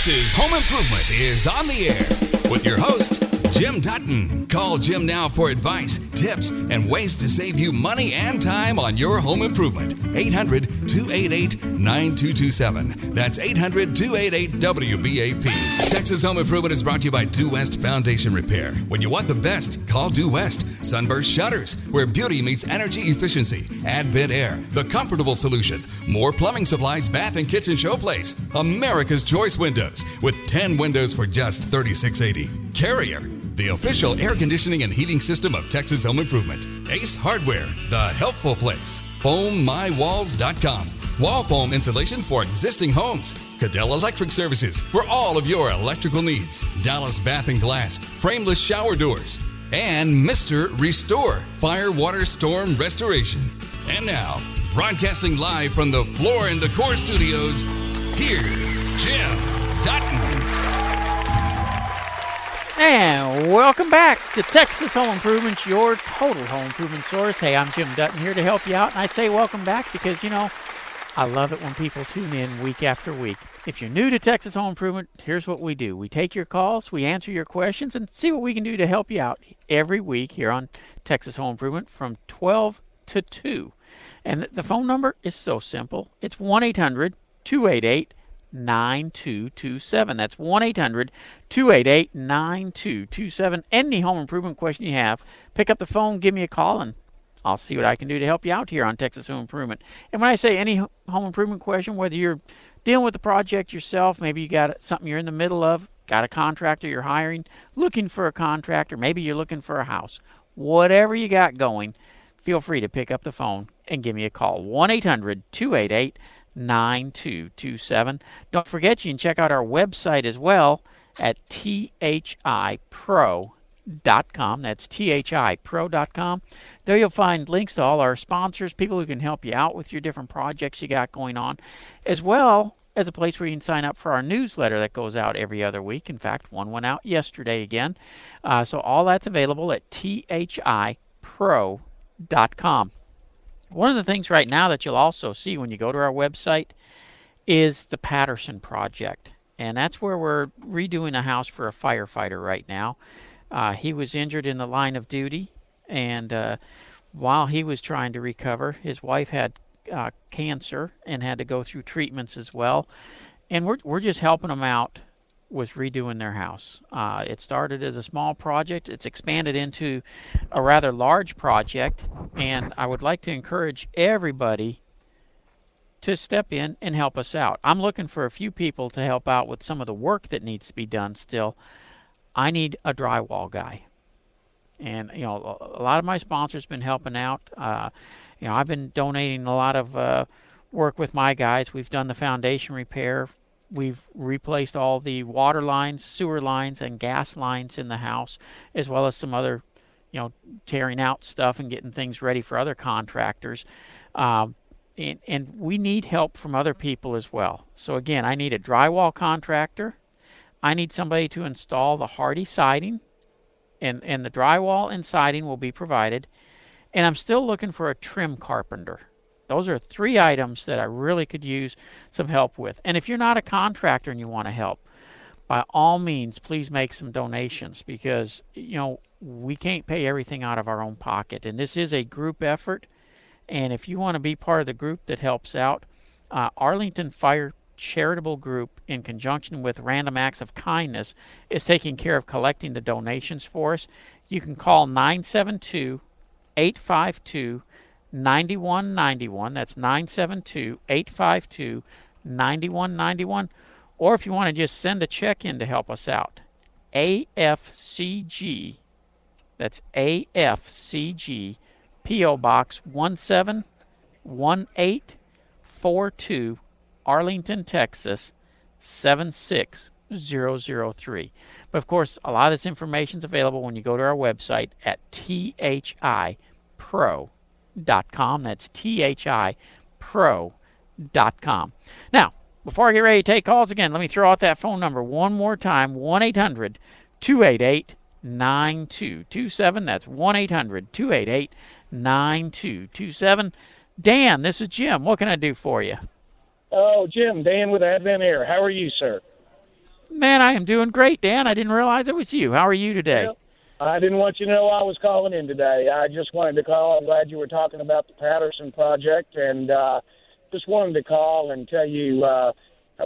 Texas Home Improvement is on the air with your host, Jim Dutton. Call Jim now for advice, tips, and ways to save you money and time on your home improvement. 800 288 9227. That's 800 288 WBAP. Texas Home Improvement is brought to you by Due West Foundation Repair. When you want the best, call Due West. Sunburst Shutters, where beauty meets energy efficiency. Advent Air, the comfortable solution. Moore plumbing supplies, bath and kitchen showplace. America's Choice Windows, with 10 windows for just $36.80. Carrier, the official air conditioning and heating system of Texas Home Improvement. Ace Hardware, the helpful place. FoamMyWalls.com. Wall foam insulation for existing homes. Cadell Electric Services for all of your electrical needs. Dallas Bath and Glass, frameless shower doors. And Mr. Restore, Fire Water Storm Restoration. And now, broadcasting live from the Floor and Decor Studios, here's Jim Dutton. And welcome back to Texas Home Improvements, your total home improvement source. Hey, I'm Jim Dutton here to help you out. And I say welcome back because, you know, I love it when people tune in week after week. If you're new to Texas Home Improvement, here's what we do we take your calls, we answer your questions, and see what we can do to help you out every week here on Texas Home Improvement from 12 to 2. And the phone number is so simple it's 1 800 288 9227. That's 1 800 288 9227. Any home improvement question you have, pick up the phone, give me a call, and I'll see what I can do to help you out here on Texas Home Improvement. And when I say any home improvement question, whether you're dealing with the project yourself, maybe you got something you're in the middle of, got a contractor you're hiring, looking for a contractor, maybe you're looking for a house, whatever you got going, feel free to pick up the phone and give me a call. 1 800 288 9227. Don't forget, you can check out our website as well at thipro.com. That's thipro.com. There you'll find links to all our sponsors, people who can help you out with your different projects you got going on, as well as a place where you can sign up for our newsletter that goes out every other week. In fact, one went out yesterday again. Uh, so all that's available at thipro.com. One of the things right now that you'll also see when you go to our website is the Patterson Project. And that's where we're redoing a house for a firefighter right now. Uh, he was injured in the line of duty, and uh, while he was trying to recover, his wife had uh, cancer and had to go through treatments as well. And we're, we're just helping them out with redoing their house. Uh, it started as a small project, it's expanded into a rather large project, and I would like to encourage everybody to step in and help us out. I'm looking for a few people to help out with some of the work that needs to be done still. I need a drywall guy. And you know, a lot of my sponsors been helping out. Uh, you know, I've been donating a lot of uh, work with my guys. We've done the foundation repair We've replaced all the water lines, sewer lines, and gas lines in the house, as well as some other, you know, tearing out stuff and getting things ready for other contractors. Um, and, and we need help from other people as well. So again, I need a drywall contractor. I need somebody to install the Hardie siding, and, and the drywall and siding will be provided. And I'm still looking for a trim carpenter. Those are three items that I really could use some help with. And if you're not a contractor and you want to help, by all means, please make some donations because, you know, we can't pay everything out of our own pocket. And this is a group effort. And if you want to be part of the group that helps out, uh, Arlington Fire Charitable Group, in conjunction with Random Acts of Kindness, is taking care of collecting the donations for us. You can call 972 852 9191. That's 972 852 9191. Or if you want to just send a check in to help us out, AFCG. That's AFCG, P.O. Box 171842, Arlington, Texas 76003. But of course, a lot of this information is available when you go to our website at thipro.com thipro.com. That's T H I pro.com. Now, before I get ready to take calls again, let me throw out that phone number one more time 1 800 288 9227. That's 1 800 288 9227. Dan, this is Jim. What can I do for you? Oh, Jim, Dan with Advent Air. How are you, sir? Man, I am doing great, Dan. I didn't realize it was you. How are you today? Well, I didn't want you to know I was calling in today. I just wanted to call. I'm glad you were talking about the Patterson project, and uh, just wanted to call and tell you uh,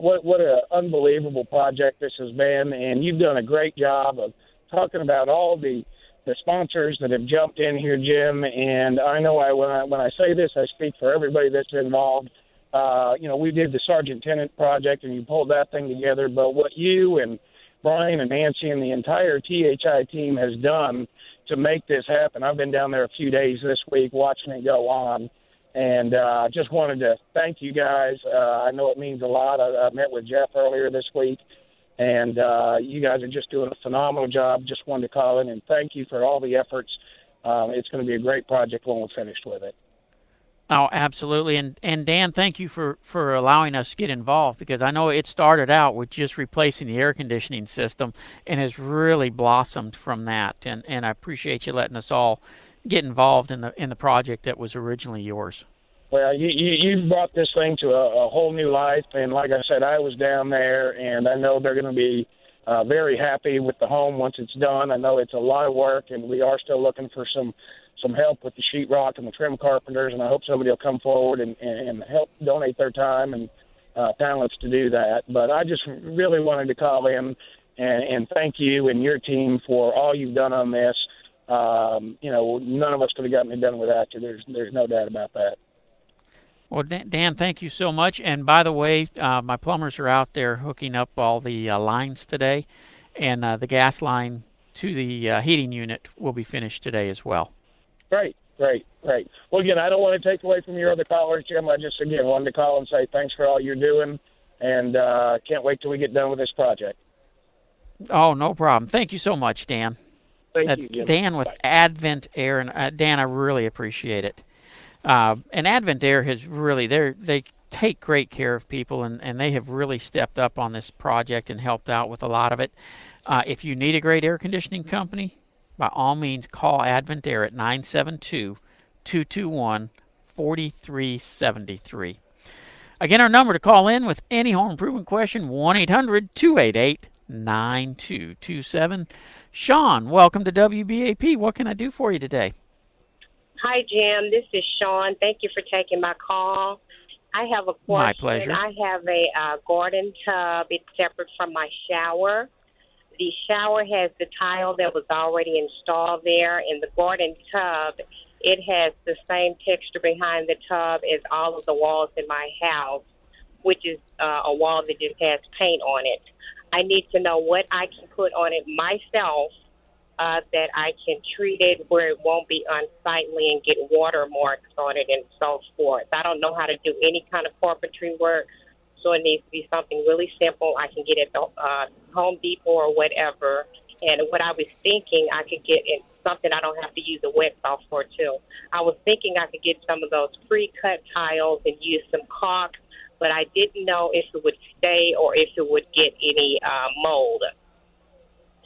what what an unbelievable project this has been, and you've done a great job of talking about all the the sponsors that have jumped in here, Jim. And I know I when I when I say this, I speak for everybody that's involved. Uh, you know, we did the Sergeant Tenant project, and you pulled that thing together. But what you and Brian and Nancy and the entire THI team has done to make this happen. I've been down there a few days this week watching it go on, and uh, just wanted to thank you guys. Uh, I know it means a lot. I, I met with Jeff earlier this week, and uh, you guys are just doing a phenomenal job. Just wanted to call in and thank you for all the efforts. Um, it's going to be a great project when we're finished with it. Oh, absolutely. And and Dan, thank you for for allowing us to get involved because I know it started out with just replacing the air conditioning system and has really blossomed from that. And and I appreciate you letting us all get involved in the in the project that was originally yours. Well, you you, you brought this thing to a, a whole new life, and like I said, I was down there, and I know they're going to be uh, very happy with the home once it's done. I know it's a lot of work, and we are still looking for some some help with the sheetrock and the trim carpenters, and I hope somebody will come forward and, and, and help donate their time and uh, talents to do that. But I just really wanted to call in and, and thank you and your team for all you've done on this. Um, you know, none of us could have gotten it done without you. There's there's no doubt about that. Well, Dan, thank you so much. And by the way, uh, my plumbers are out there hooking up all the uh, lines today, and uh, the gas line to the uh, heating unit will be finished today as well. Great, great, great. Well, again, I don't want to take away from your other callers, Jim. I just, again, wanted to call and say thanks for all you're doing, and uh, can't wait till we get done with this project. Oh, no problem. Thank you so much, Dan. Thank That's you, Jim. Dan with Bye. Advent Air, and uh, Dan, I really appreciate it. Uh, and Advent Air has really they they take great care of people, and, and they have really stepped up on this project and helped out with a lot of it. Uh, if you need a great air conditioning company, by all means call Advent Air at 972 221 4373. Again, our number to call in with any home improvement question 1 800 288 9227. Sean, welcome to WBAP. What can I do for you today? Hi, Jim. This is Sean. Thank you for taking my call. I have a question. My pleasure. I have a uh, garden tub. It's separate from my shower. The shower has the tile that was already installed there, and the garden tub, it has the same texture behind the tub as all of the walls in my house, which is uh, a wall that just has paint on it. I need to know what I can put on it myself uh, that I can treat it where it won't be unsightly and get water marks on it and so forth. I don't know how to do any kind of carpentry work, so it needs to be something really simple I can get at the uh, Home Depot or whatever. And what I was thinking, I could get in something I don't have to use a wet saw for too. I was thinking I could get some of those pre-cut tiles and use some caulk, but I didn't know if it would stay or if it would get any uh, mold.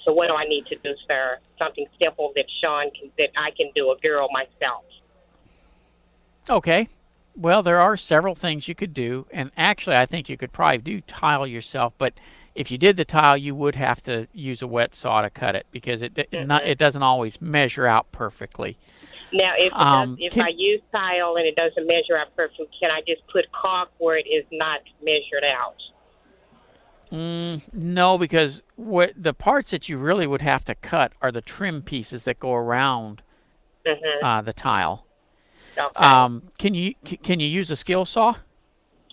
So what do I need to do, sir? Something simple that Sean can that I can do, a girl myself. Okay. Well, there are several things you could do, and actually, I think you could probably do tile yourself. But if you did the tile, you would have to use a wet saw to cut it because it it, not, it doesn't always measure out perfectly. Now, if Um, does, if can- I use tile and it doesn't measure out perfectly, can I just put caulk where it is not measured out? Mm, no, because what the parts that you really would have to cut are the trim pieces that go around Mm-hmm. uh, the tile. Okay. Um, can you can you use a Skilsaw?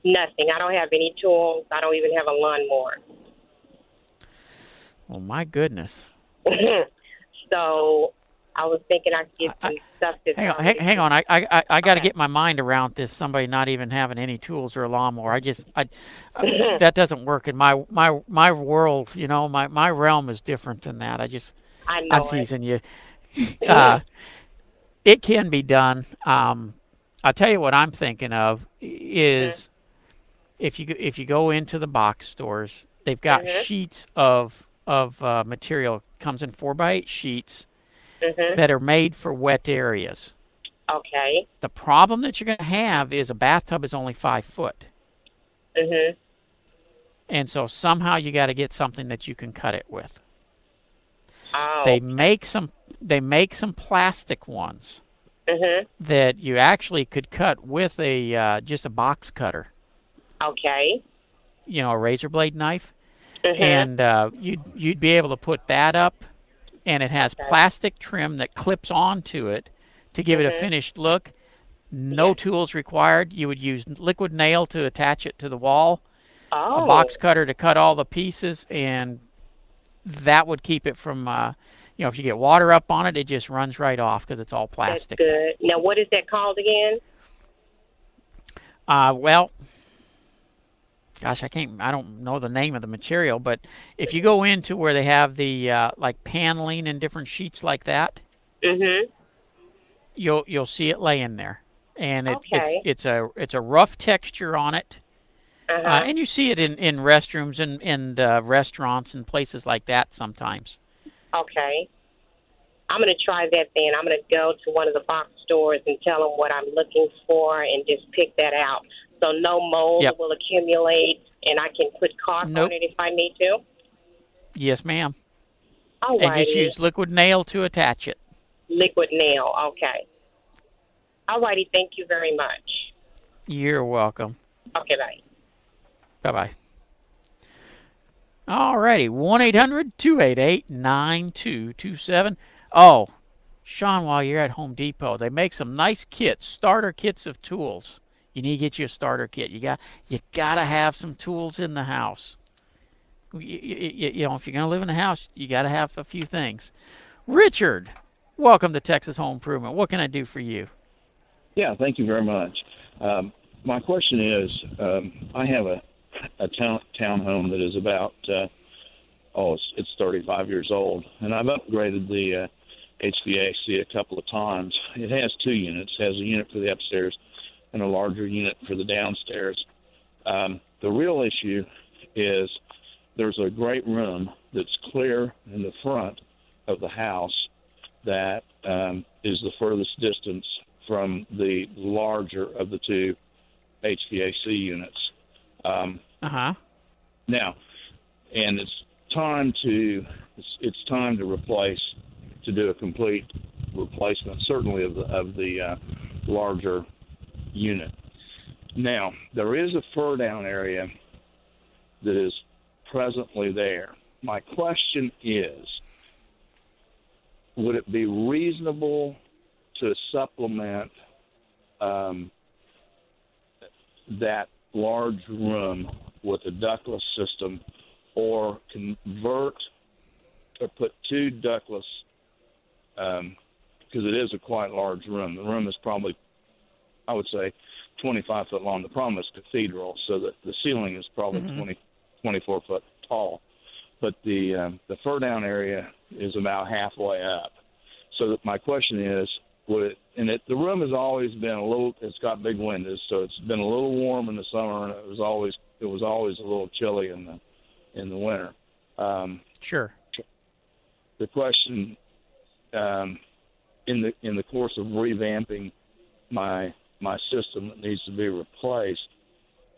Nothing. I don't have any tools. I don't even have a lawnmower. Well, my goodness. so I was thinking I could get I- stuff that's Hang on, hang, hang on. I I I- I got to Okay. get my mind around this. Somebody not even having any tools or a lawnmower. I just I, I that doesn't work in my my my world. You know, my my realm is different than that. I just I it. teasing you. Uh, it can be done. Um, I'll tell you what I'm thinking of is if you go- if you go into the box stores, they've got Mhm. sheets of of uh, material comes in four by eight sheets Mhm. that are made for wet areas. Okay. The problem that you're going to have is a bathtub is only five foot. Mhm. And so somehow you got to get something that you can cut it with. Oh. They make some they make some plastic ones Mhm. that you actually could cut with a uh, just a box cutter, Okay. you know, a razor blade knife, Mhm. and uh, you'd you'd be able to put that up, and it has Okay. plastic trim that clips onto it to give it a Mhm. finished look. No tools required. You would use liquid nail to attach it to the wall, oh. a box cutter to cut all the pieces, and that would keep it from, uh, you know, if you get water up on it, it just runs right off because it's all plastic. That's good. Now, what is that called again? Uh, well, gosh, I can't. I don't know the name of the material, but if you go into where they have the uh, like paneling and different sheets like that, mm-hmm. you'll you'll see it laying there, and it, Okay. it's it's a it's a rough texture on it, Uh-huh. uh, and you see it in in restrooms and and uh, restaurants and places like that sometimes. Okay. I'm going to try that then. I'm going to go to one of the box stores and tell them what I'm looking for and just pick that out. So no mold Yep. will accumulate and I can put caulk Nope. on it if I need to. Yes, ma'am. All And just use liquid nail to attach it. Liquid nail. Okay. All righty. Thank you very much. You're welcome. Okay, bye. Bye bye. Alrighty, 1 800 288 9227. Oh, Sean, while you're at Home Depot, they make some nice kits, starter kits of tools. You need to get you a starter kit. You got you got to have some tools in the house. You, you, you know, if you're to live in a house, you got to have a few things. Richard, welcome to Texas Home Improvement. What can I do for you? Yeah, thank you very much. Um, my question is, um, I have a a town townhome that is about uh, oh, it's, it's 35 years old, and I've upgraded the uh, HVAC a couple of times. It has two units. It has a unit for the upstairs and a larger unit for the downstairs. Um, the real issue is there's a great room that's clear in the front of the house that um, is the furthest distance from the larger of the two HVAC units. Um, Uh huh. now, and it's time to it's, it's time to replace to do a complete replacement, certainly of the of the uh, larger unit. Now, there is a fur down area that is presently there. My question is, would it be reasonable to supplement um, that large room with a ductless system or convert or put two ductless because it is a quite large room. The room is probably, I would say, 25 foot long. The problem is cathedral, so that the ceiling is probably Mhm. 20, 24 foot tall. But the um, the fur down area is about halfway up. So that my question is, would it, and it, the room has always been a little. It's got big windows, so it's been a little warm in the summer, and it was always it was always a little chilly in the in the winter. Um, Sure. the question um, in the in the course of revamping my my system that needs to be replaced,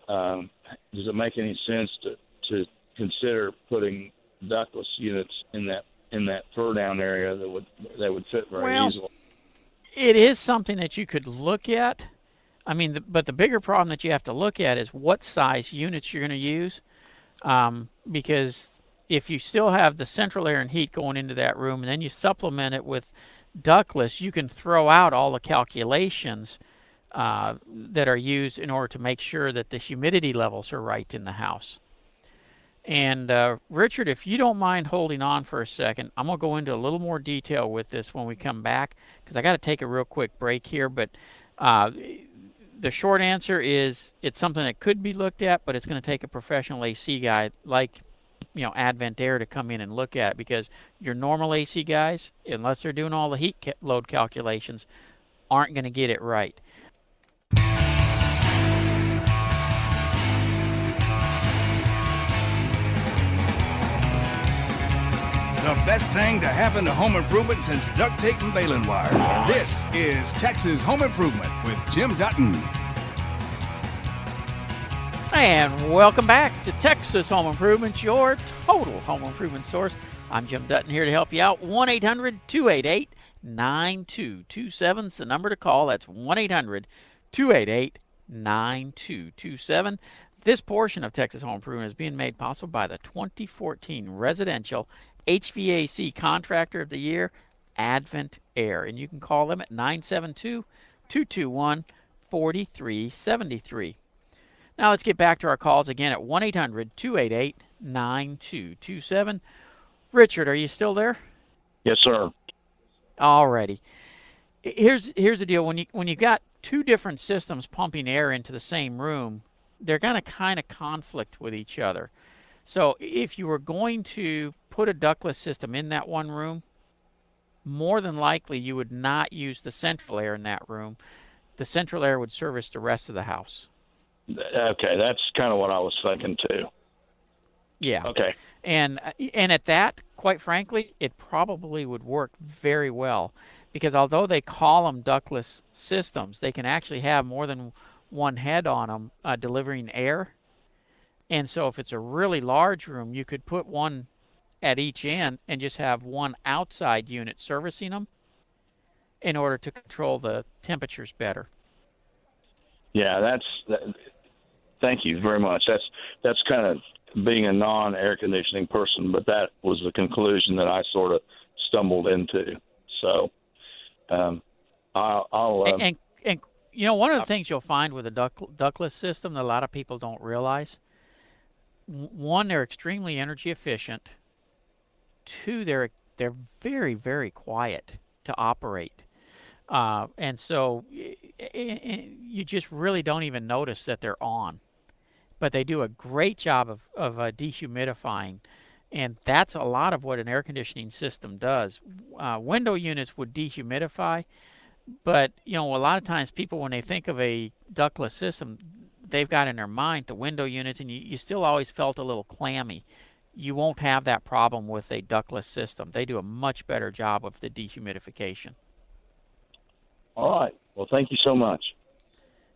um, does it make any sense to to consider putting ductless units in that in that fur down area that would that would fit very Well, easily? It is something that you could look at. I mean, the, but the bigger problem that you have to look at is what size units you're going to use, um, because if you still have the central air and heat going into that room, and then you supplement it with ductless, you can throw out all the calculations uh, that are used in order to make sure that the humidity levels are right in the house. And uh, Richard, if you don't mind holding on for a second, I'm going to go into a little more detail with this when we come back because I got to take a real quick break here. But uh, the short answer is it's something that could be looked at, but it's going to take a professional AC guy like you know Advent Air to come in and look at it because your normal AC guys, unless they're doing all the heat ca- load calculations, aren't going to get it right. The best thing to happen to home improvement since duct tape and baling wire. This is Texas Home Improvement with Jim Dutton. And welcome back to Texas Home Improvements, your total home improvement source. I'm Jim Dutton here to help you out. 1 800 288 9227 is the number to call. That's 1 800 288 9227. This portion of Texas Home Improvement is being made possible by the 2014 Residential HVAC Contractor of the Year, Advent Air. And you can call them at 972 221 4373. Now let's get back to our calls again at 1 800 288 9227. Richard, are you still there? Yes, sir. Alrighty. Here's here's the deal. When you when you got two different systems pumping air into the same room, they're going to kind of conflict with each other. So if you were going to put a ductless system in that one room, more than likely you would not use the central air in that room. The central air would service the rest of the house. Okay, that's kind of what I was thinking too. Yeah. Okay. And and at that, quite frankly, it probably would work very well because although they call them ductless systems, they can actually have more than one head on them uh, delivering air. And so if it's a really large room, you could put one at each end and just have one outside unit servicing them in order to control the temperatures better. Yeah, that's. That, thank you very much. That's that's kind of being a non-air conditioning person, but that was the conclusion that I sort of stumbled into. So, um, I'll. I'll uh, and, and, and you know, one of the things you'll find with a duct, ductless system that a lot of people don't realize. One, they're extremely energy efficient. Two, they're they're very very quiet to operate. Uh, and so you just really don't even notice that they're on. But they do a great job of, of uh, dehumidifying. And that's a lot of what an air conditioning system does. Uh, window units would dehumidify, but you know a lot of times people when they think of a ductless system, they've got in their mind the window units, and you, you still always felt a little clammy. You won't have that problem with a ductless system. They do a much better job of the dehumidification. All right. Well, thank you so much.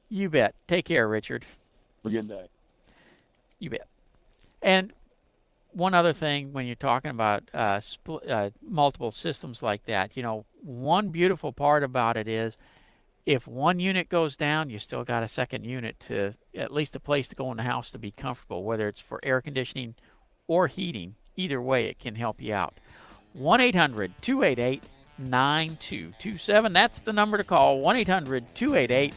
You bet. Take care, Richard. Have a good day. You bet. And one other thing when you're talking about uh, spl- uh, multiple systems like that, you know, one beautiful part about it is if one unit goes down, you still got a second unit to at least a place to go in the house to be comfortable, whether it's for air conditioning or heating. Either way, it can help you out. 1 800 288 9227. That's the number to call 1 800 288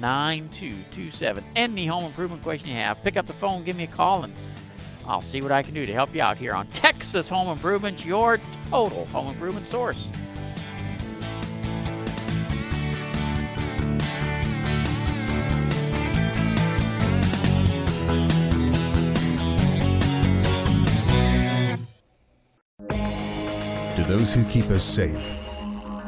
9227. Any home improvement question you have, pick up the phone, give me a call, and I'll see what I can do to help you out here on Texas Home Improvement, your total home improvement source. To those who keep us safe,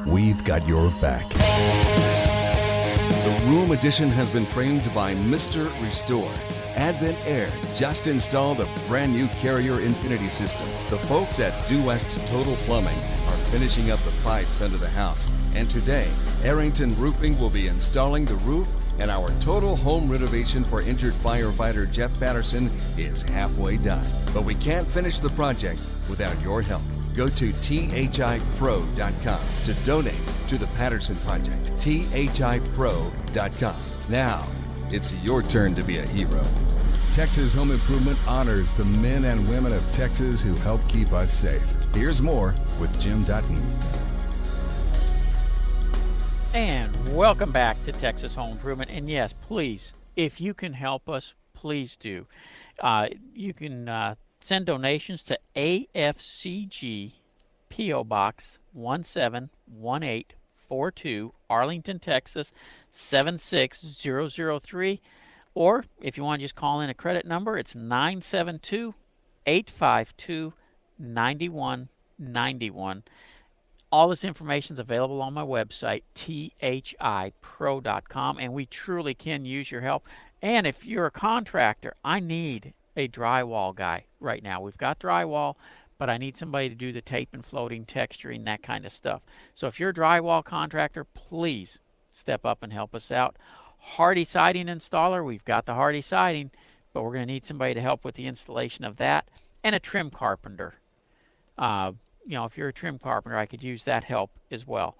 we've got your back. The Room Edition has been framed by Mr. Restore. Advent Air just installed a brand new Carrier Infinity system. The folks at Due West Total Plumbing are finishing up the pipes under the house. And today, Arrington Roofing will be installing the roof, and our total home renovation for injured firefighter Jeff Patterson is halfway done. But we can't finish the project without your help. Go to thipro.com to donate to the Patterson Project. thipro.com. Now, it's your turn to be a hero. Texas Home Improvement honors the men and women of Texas who help keep us safe. Here's more with Jim Dutton. And welcome back to Texas Home Improvement. And yes, please, if you can help us, please do. Uh, you can uh, send donations to AFCG P.O. Box 171842, Arlington, Texas 76003. Or if you want to just call in a credit number, it's 972 852 9191. All this information is available on my website, thipro.com, and we truly can use your help. And if you're a contractor, I need a drywall guy right now. We've got drywall, but I need somebody to do the tape and floating, texturing, that kind of stuff. So if you're a drywall contractor, please step up and help us out. Hardie Siding installer, we've got the Hardie Siding. but we're going to need somebody to help with the installation of that and a trim carpenter. Uh, you know, if you're a trim carpenter, I could use that help as well.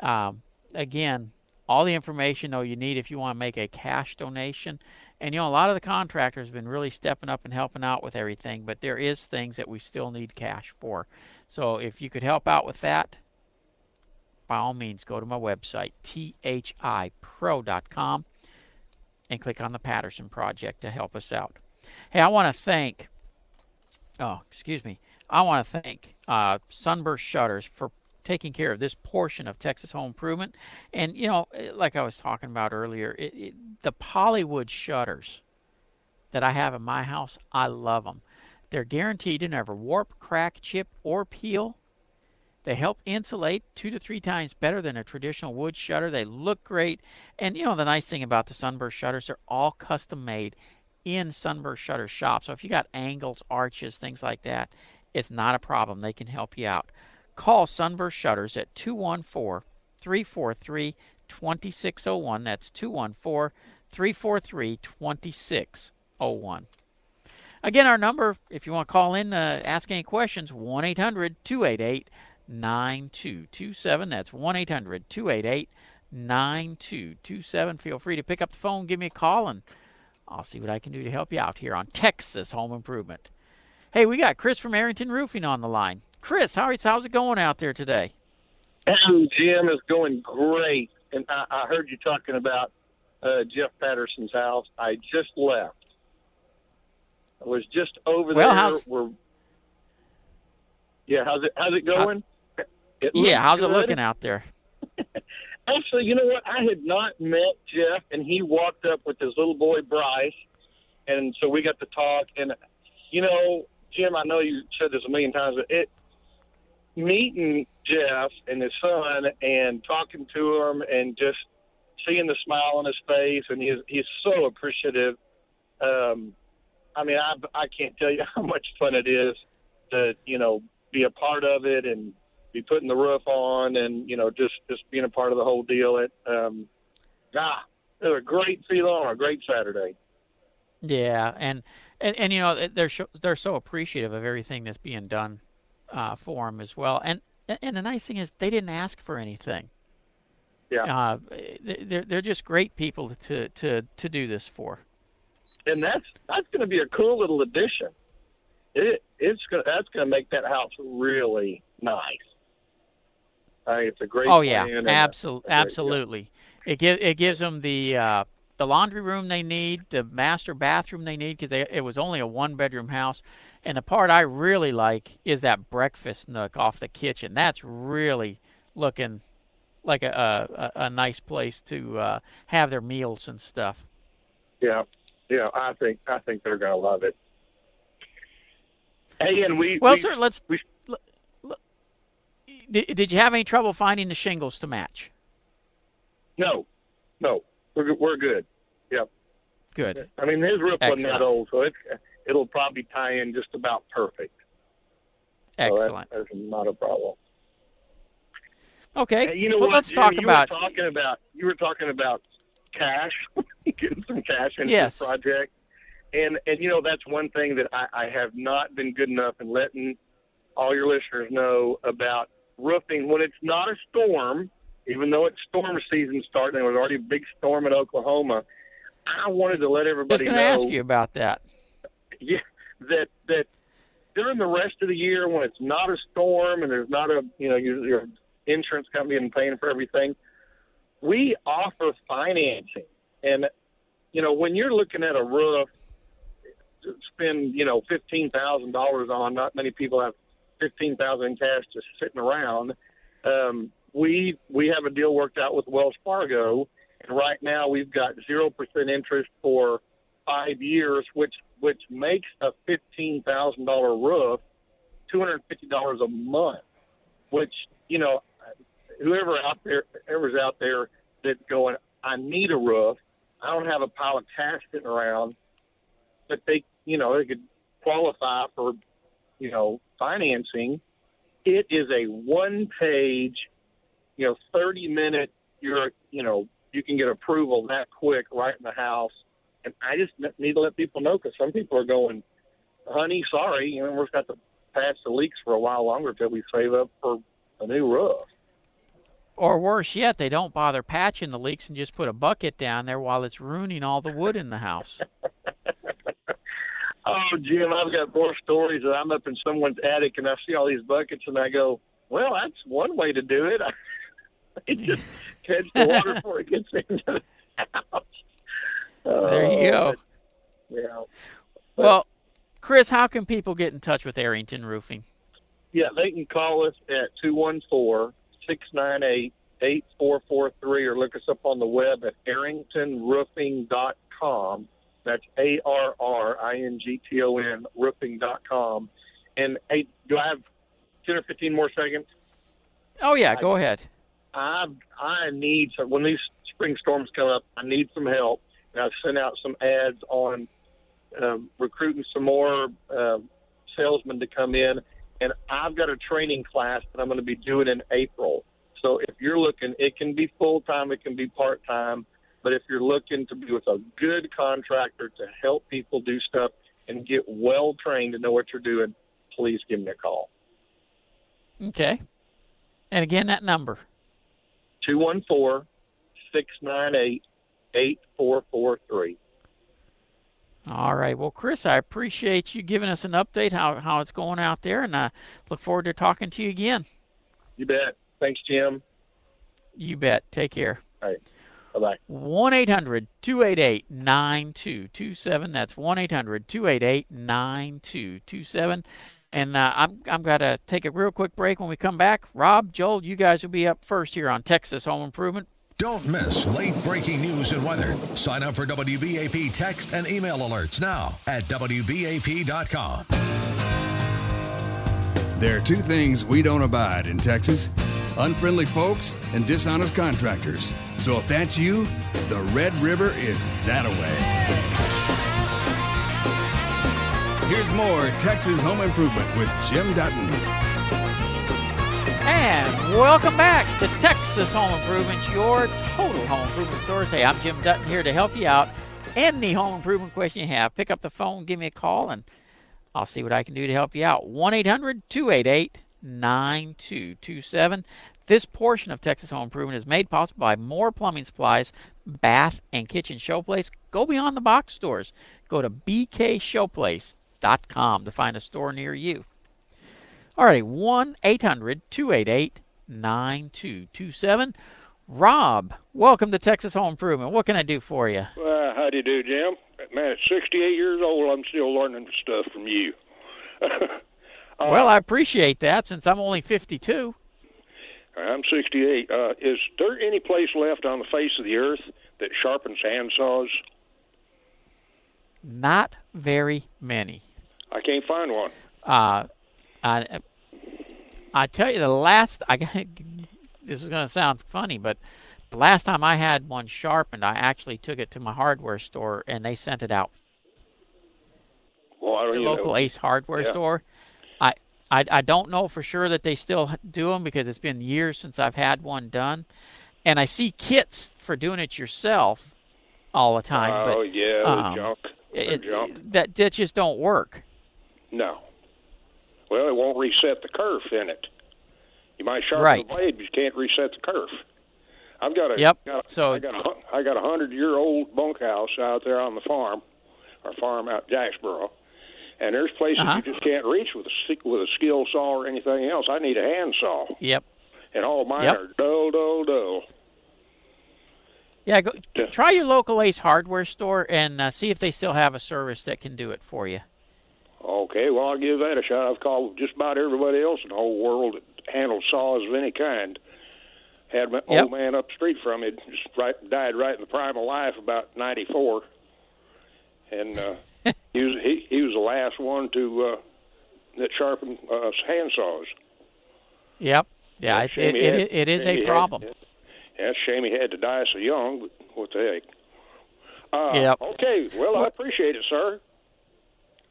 Um, again, all the information though you need if you want to make a cash donation. And you know, a lot of the contractors have been really stepping up and helping out with everything, but there is things that we still need cash for. So if you could help out with that, by all means, go to my website, thipro.com, and click on the Patterson Project to help us out. Hey, I want to thank, oh, excuse me, I want to thank uh, Sunburst Shutters for taking care of this portion of Texas Home Improvement. And, you know, eh, like I was talking about earlier, it, it, the polywood shutters that I have in my house, I love them. They're guaranteed to never warp, crack, chip, or peel. They help insulate two to three times better than a traditional wood shutter. They look great. And you know, the nice thing about the Sunburst shutters, they're all custom made in Sunburst Shutter Shop. So if you got angles, arches, things like that, it's not a problem. They can help you out. Call Sunburst Shutters at 214 343 2601. That's 214 343 2601. Again, our number, if you want to call in, uh, ask any questions, 1 800 288 9227. That's 1 800 288 9227. Feel free to pick up the phone, give me a call, and I'll see what I can do to help you out here on Texas Home Improvement. Hey, we got Chris from Arrington Roofing on the line. Chris, how is, how's it going out there today? Jim is going great. And I, I heard you talking about uh, Jeff Patterson's house. I just left. I was just over well, there. How's... We're, yeah, how's it how's it going? It yeah, how's good. it looking out there? Actually, you know what? I had not met Jeff, and he walked up with his little boy Bryce, and so we got to talk. And you know, Jim, I know you said this a million times, but it meeting Jeff and his son and talking to him and just seeing the smile on his face, and he's he's so appreciative. Um, I mean, I I can't tell you how much fun it is to you know be a part of it and be putting the roof on and you know just just being a part of the whole deal. It um, ah, it was a great feeling on a great Saturday. Yeah, and and, and you know they're they're so appreciative of everything that's being done uh, for as well. And and the nice thing is they didn't ask for anything. Yeah, uh, they're they're just great people to to to do this for. And that's that's going to be a cool little addition. It it's gonna that's going to make that house really nice. I think it's a great. Oh yeah, absolutely, absolutely. It gives it gives them the uh, the laundry room they need, the master bathroom they need because it was only a one bedroom house. And the part I really like is that breakfast nook off the kitchen. That's really looking like a a, a nice place to uh, have their meals and stuff. Yeah, yeah. I think I think they're gonna love it. Hey, and we well, we, sir, let's. We, did, did you have any trouble finding the shingles to match? No, no, we're we're good. Yep. Good. I mean, his roof Excellent. wasn't that old, so it's it'll probably tie in just about perfect. Excellent. So that's, that's not a problem. Okay. Hey, you know well, what? let's Jim, talk you about. Were talking about you were talking about cash, getting some cash into yes. this project, and and you know that's one thing that I, I have not been good enough in letting all your listeners know about roofing when it's not a storm. Even though it's storm season starting, there was already a big storm in Oklahoma. I wanted to let I was everybody going know. to ask you about that. Yeah, that that during the rest of the year when it's not a storm and there's not a you know your, your insurance company and paying for everything, we offer financing. And you know when you're looking at a roof, spend you know fifteen thousand dollars on. Not many people have fifteen thousand in cash just sitting around. Um, we we have a deal worked out with Wells Fargo, and right now we've got zero percent interest for five years, which which makes a fifteen thousand dollar roof two hundred fifty dollars a month. Which you know, whoever out there, whoever's out there that's going, I need a roof. I don't have a pile of cash sitting around, but they, you know, they could qualify for, you know, financing. It is a one page, you know, thirty minute. You're, you know, you can get approval that quick right in the house And I just need to let people know because some people are going, honey, sorry, you know, we're going to have to patch the leaks for a while longer until we save up for a new roof. Or worse yet, they don't bother patching the leaks and just put a bucket down there while it's ruining all the wood in the house. oh, Jim, I've got more stories that I'm up in someone's attic and I see all these buckets and I go, well, that's one way to do it. it just catch the water before it gets into the house. Oh, there you go. Oh, but, yeah. But, well, Chris, how can people get in touch with Arrington Roofing? Yeah, they can call us at 214 698 8443 or look us up on the web at arringtonroofing.com. That's A R R I N G T O N roofing.com. And hey, do I have 10 or 15 more seconds? Oh, yeah, go I, ahead. I, I need some, when these spring storms come up, I need some help. And I've sent out some ads on um, recruiting some more uh, salesmen to come in and I've got a training class that I'm going to be doing in April. So if you're looking, it can be full time, it can be part time, but if you're looking to be with a good contractor to help people do stuff and get well trained to know what you're doing, please give me a call. Okay. And again, that number 214 698 8443. All right. Well, Chris, I appreciate you giving us an update how how it's going out there, and I look forward to talking to you again. You bet. Thanks, Jim. You bet. Take care. All right. Bye bye. 1 800 288 9227. That's 1 800 288 9227. And uh, I'm, I'm going to take a real quick break when we come back. Rob, Joel, you guys will be up first here on Texas Home Improvement. Don't miss late breaking news and weather. Sign up for WBAP text and email alerts now at WBAP.com. There are two things we don't abide in Texas unfriendly folks and dishonest contractors. So if that's you, the Red River is that away. Here's more Texas Home Improvement with Jim Dutton. And welcome back to Texas Home Improvement, your total home improvement source. Hey, I'm Jim Dutton here to help you out. Any home improvement question you have, pick up the phone, give me a call, and I'll see what I can do to help you out. 1 800 288 9227. This portion of Texas Home Improvement is made possible by Moore plumbing supplies, bath, and kitchen showplace. Go beyond the box stores. Go to bkshowplace.com to find a store near you. All right, 1 800 288 9227. Rob, welcome to Texas Home Improvement. What can I do for you? Well, how do you do, Jim? Man, at 68 years old, I'm still learning stuff from you. uh, well, I appreciate that since I'm only 52. I'm 68. Uh, is there any place left on the face of the earth that sharpens handsaws? Not very many. I can't find one. Uh, I, I tell you, the last I this is going to sound funny, but the last time I had one sharpened, I actually took it to my hardware store and they sent it out. Well, the local know. Ace Hardware yeah. store. I, I I don't know for sure that they still do them because it's been years since I've had one done, and I see kits for doing it yourself all the time. Oh but, yeah, um, junk. It, junk. That that just don't work. No. Well, it won't reset the kerf in it. You might sharpen right. the blade, but you can't reset the kerf. I've got a yep. Got a, so I got a I got a hundred year old bunkhouse out there on the farm, our farm out Jacksboro, and there's places uh-huh. you just can't reach with a with a Skilsaw or anything else. I need a hand saw. Yep. And all mine yep. are dull, dull, dull. Yeah, go yeah. try your local Ace Hardware store and uh, see if they still have a service that can do it for you. Okay, well I'll give that a shot. I've called just about everybody else in the whole world that handles saws of any kind. Had my yep. old man up the street from me just right died right in the prime of life about ninety four, and uh, he was he, he was the last one to uh, that sharpened uh, hand saws. Yep. Yeah, it, it, it, it is a had, problem. Yeah, shame he had to die so young, but what the heck. Uh, yep. Okay, well, well I appreciate it, sir.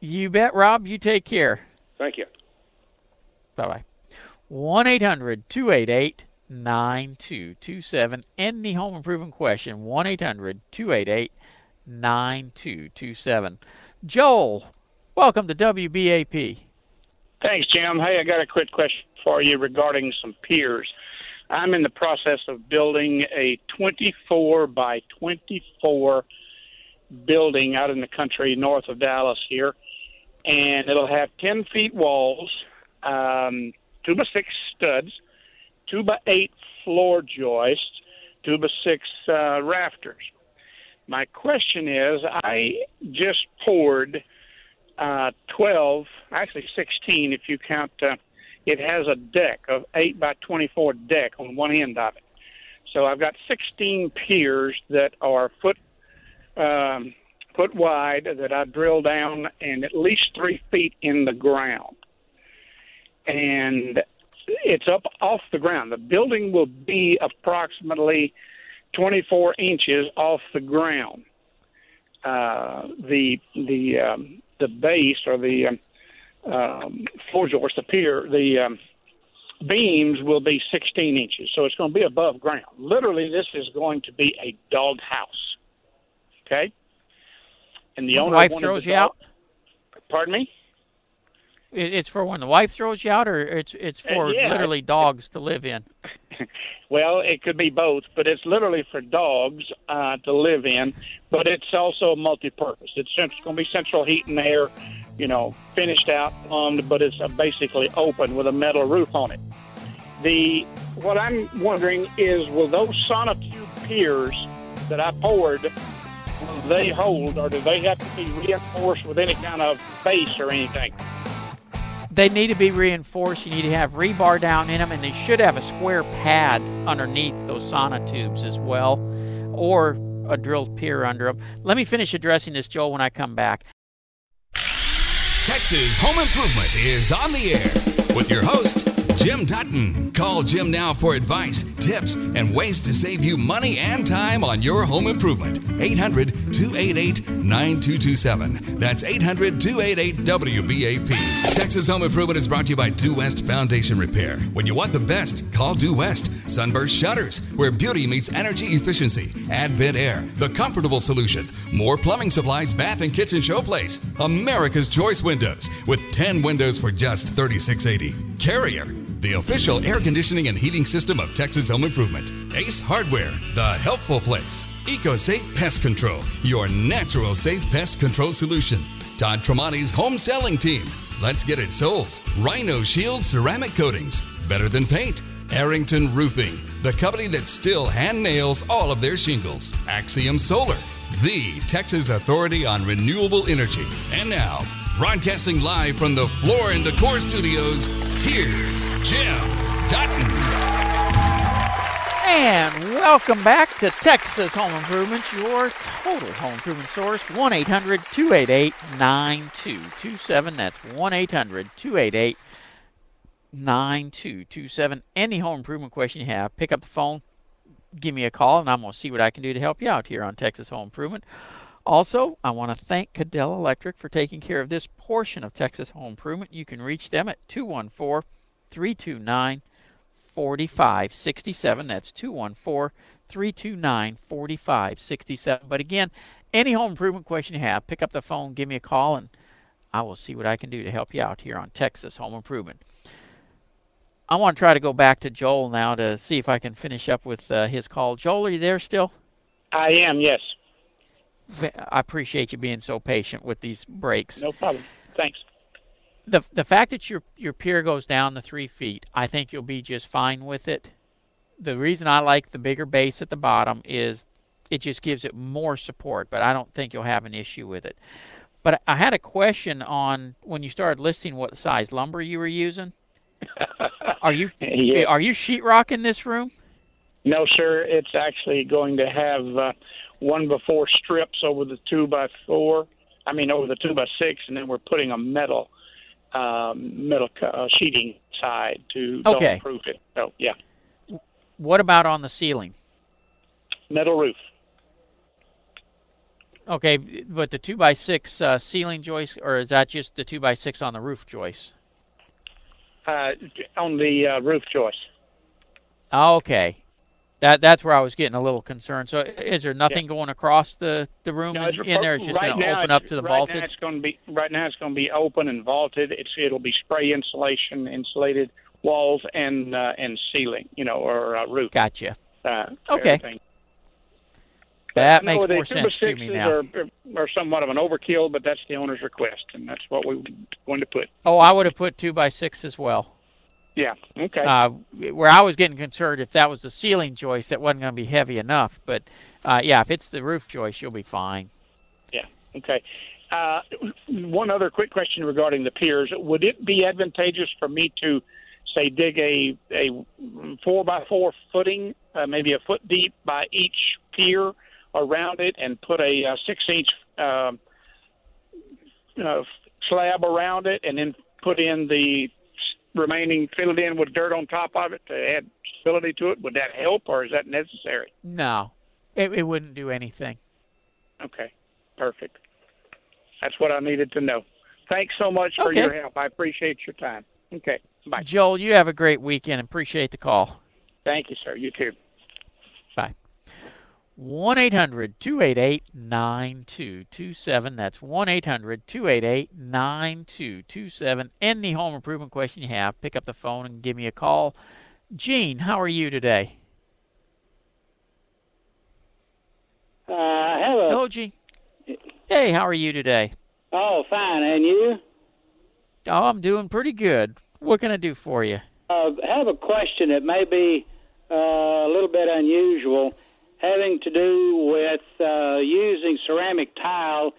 You bet, Rob. You take care. Thank you. Bye bye. 1 800 288 9227. Any home improvement question, 1 800 288 9227. Joel, welcome to WBAP. Thanks, Jim. Hey, I got a quick question for you regarding some piers. I'm in the process of building a 24 by 24 building out in the country north of Dallas here, and it'll have 10 feet walls, um, two by six studs, two by eight floor joists, two by six uh, rafters. My question is, I just poured uh, 12, actually 16 if you count. Uh, it has a deck of 8 by 24 deck on one end of it. So I've got 16 piers that are foot um, foot wide that I drill down and at least three feet in the ground. And it's up off the ground. The building will be approximately 24 inches off the ground. Uh, the the um, the base or the um, um, floor joist, the pier, the um, beams will be 16 inches, so it's going to be above ground. Literally, this is going to be a dog house. Okay, and the When owner wife throws you dog- out. Pardon me. It's for when the wife throws you out, or it's it's Uh, for yeah. literally dogs to live in. Well, it could be both, but it's literally for dogs uh, to live in. But it's also multi-purpose. It's, it's going to be central heat and air, you know, finished out, plumbed, but it's basically open with a metal roof on it. The what I'm wondering is, will those sonotube piers that I poured, they hold, or do they have to be reinforced with any kind of base or anything? They need to be reinforced. You need to have rebar down in them, and they should have a square pad underneath those sonotubes as well, or a drilled pier under them. Let me finish addressing this, Joel, when I come back. Texas Home Improvement is on the air with your host, Jim Dutton. Call Jim now for advice, tips, and ways to save you money and time on your home improvement. 800 288 9227. That's 800 288 WBAP. Texas Home Improvement is brought to you by Due West Foundation Repair. When you want the best, call Due West. Sunburst Shutters, where beauty meets energy efficiency. Advent Air, the comfortable solution. Moore plumbing supplies, bath and kitchen showplace. America's Choice Windows, with 10 windows for just $36.80. Carrier, the official air conditioning and heating system of Texas Home Improvement. Ace Hardware, the helpful place. EcoSafe Pest Control, your natural safe pest control solution. Todd Tremonti's home selling team. Let's get it sold. Rhino Shield ceramic coatings, better than paint. Arrington Roofing, the company that still hand nails all of their shingles. Axiom Solar, the Texas authority on renewable energy. And now, broadcasting live from the Floor and Decor Studios, here's Jim Dutton. And welcome back to Texas Home Improvement, your total home improvement source. 1 800 288 9227. That's 1 800 288 9227. Any home improvement question you have, pick up the phone, give me a call, and I'm going to see what I can do to help you out here on Texas Home Improvement. Also, I want to thank Cadell Electric for taking care of this portion of Texas Home Improvement. You can reach them at 214 329 4567. That's 214 329 4567. But again, any home improvement question you have, pick up the phone, give me a call, and I will see what I can do to help you out here on Texas Home Improvement. I want to try to go back to Joel now to see if I can finish up with uh, his call. Joel, are you there still? I am, yes. I appreciate you being so patient with these breaks. No problem. Thanks. the the fact that your your pier goes down the three feet, I think you'll be just fine with it. The reason I like the bigger base at the bottom is it just gives it more support, but I don't think you'll have an issue with it. But I had a question on when you started listing what size lumber you were using. Are you Yeah. are you sheetrock in this room? No, sir. It's actually going to have uh, one by four strips over the two by four. I mean, over the two by six, and then we're putting a metal um, metal uh, sheeting side to Okay. proof it. So yeah, What about on the ceiling? metal roof. Okay, but the two by six uh, ceiling joist, or is that just the two by six on the roof joist? Uh, on the uh, roof joist. Okay. That that's where I was getting a little concerned. So is there nothing going across the the room No, in, in there? It's just right going to open up to the right vaulted. Now it's going to be right now. It's going to be open and vaulted. It's it'll be spray insulation, insulated walls, and uh, and ceiling. You know, or uh, roof. Gotcha. Uh, Okay. everything. That makes more sense to me now. Are, are, are somewhat of an overkill, but that's the owner's request, and that's what we were going to put. Oh, I would have put two by six as well. Yeah. Okay. Uh, where I was getting concerned if that was the ceiling joist, that wasn't going to be heavy enough. But uh, yeah, if it's the roof joist, you'll be fine. Yeah. Okay. Uh, one other quick question regarding the piers: Would it be advantageous for me to, say, dig a a four by four footing, uh, maybe a foot deep by each pier around it, and put a uh, six inch um, uh, slab around it, and then put in the remaining, filled in with dirt on top of it to add stability to it? Would that help, or is that necessary? No, it, it wouldn't do anything. Okay, perfect. That's what I needed to know. Thanks so much for Okay. your help. I appreciate your time. Okay, bye. Joel, you have a great weekend. Appreciate the call. Thank you, sir. You too. Bye. 1 800 288 9227. That's 1 800 288 9227. Any home improvement question you have, pick up the phone and give me a call. Gene, how are you today? Uh, a. Hello, Gene. Hey, how are you today? Oh, fine. And you? Oh, I'm doing pretty good. What can I do for you? Uh, I have a question that may be uh, a little bit unusual, having to do with uh, using ceramic tile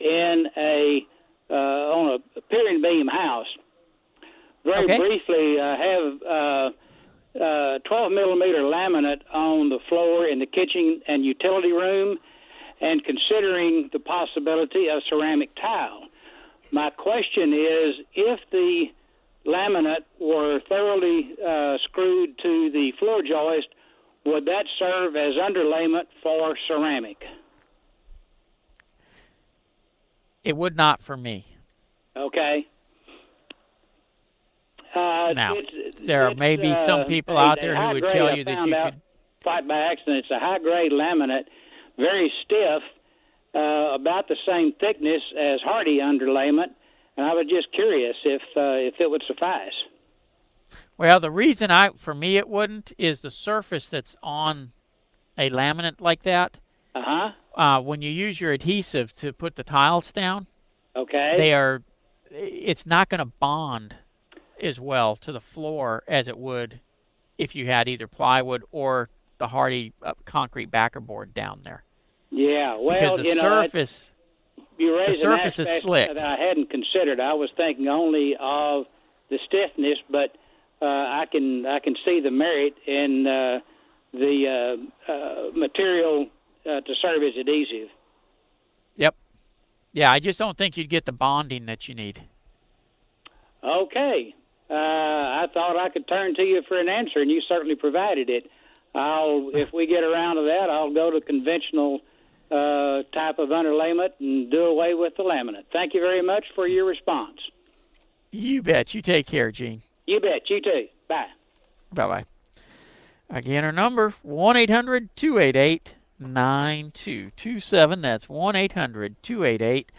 in a uh, on a pier and beam house. Very Okay. briefly, I have uh, uh, 12 millimeter laminate on the floor in the kitchen and utility room, and considering the possibility of ceramic tile. My question is if the laminate were thoroughly uh, screwed to the floor joist, would that serve as underlayment for ceramic? It would not for me. Okay. Uh, Now, there it's, may be some uh, people out there who would tell you that you out could. Quite by accident, it's a high grade laminate, very stiff, uh, about the same thickness as Hardie underlayment, and I was just curious if uh, if it would suffice. Well, the reason I, for me, it wouldn't is the surface that's on a laminate like that. Uh-huh. Uh When you use your adhesive to put the tiles down, Okay. they are. It's not going to bond as well to the floor as it would if you had either plywood or the Hardie uh, concrete backer board down there. Yeah, well, because the you know, surface. you raised the surface is slick. that I hadn't considered. I was thinking only of the stiffness, but uh, I can I can see the merit in uh, the uh, uh, material uh, to serve as adhesive. Yep. Yeah, I just don't think you'd get the bonding that you need. Okay, uh, I thought I could turn to you for an answer, and you certainly provided it. I'll if we get around to that, I'll go to conventional uh, type of underlayment and do away with the laminate. Thank you very much for your response. You bet. You take care, Gene. You bet. You too. Bye. Bye bye. Again, our number 1 800 288 9227. That's 1 800 288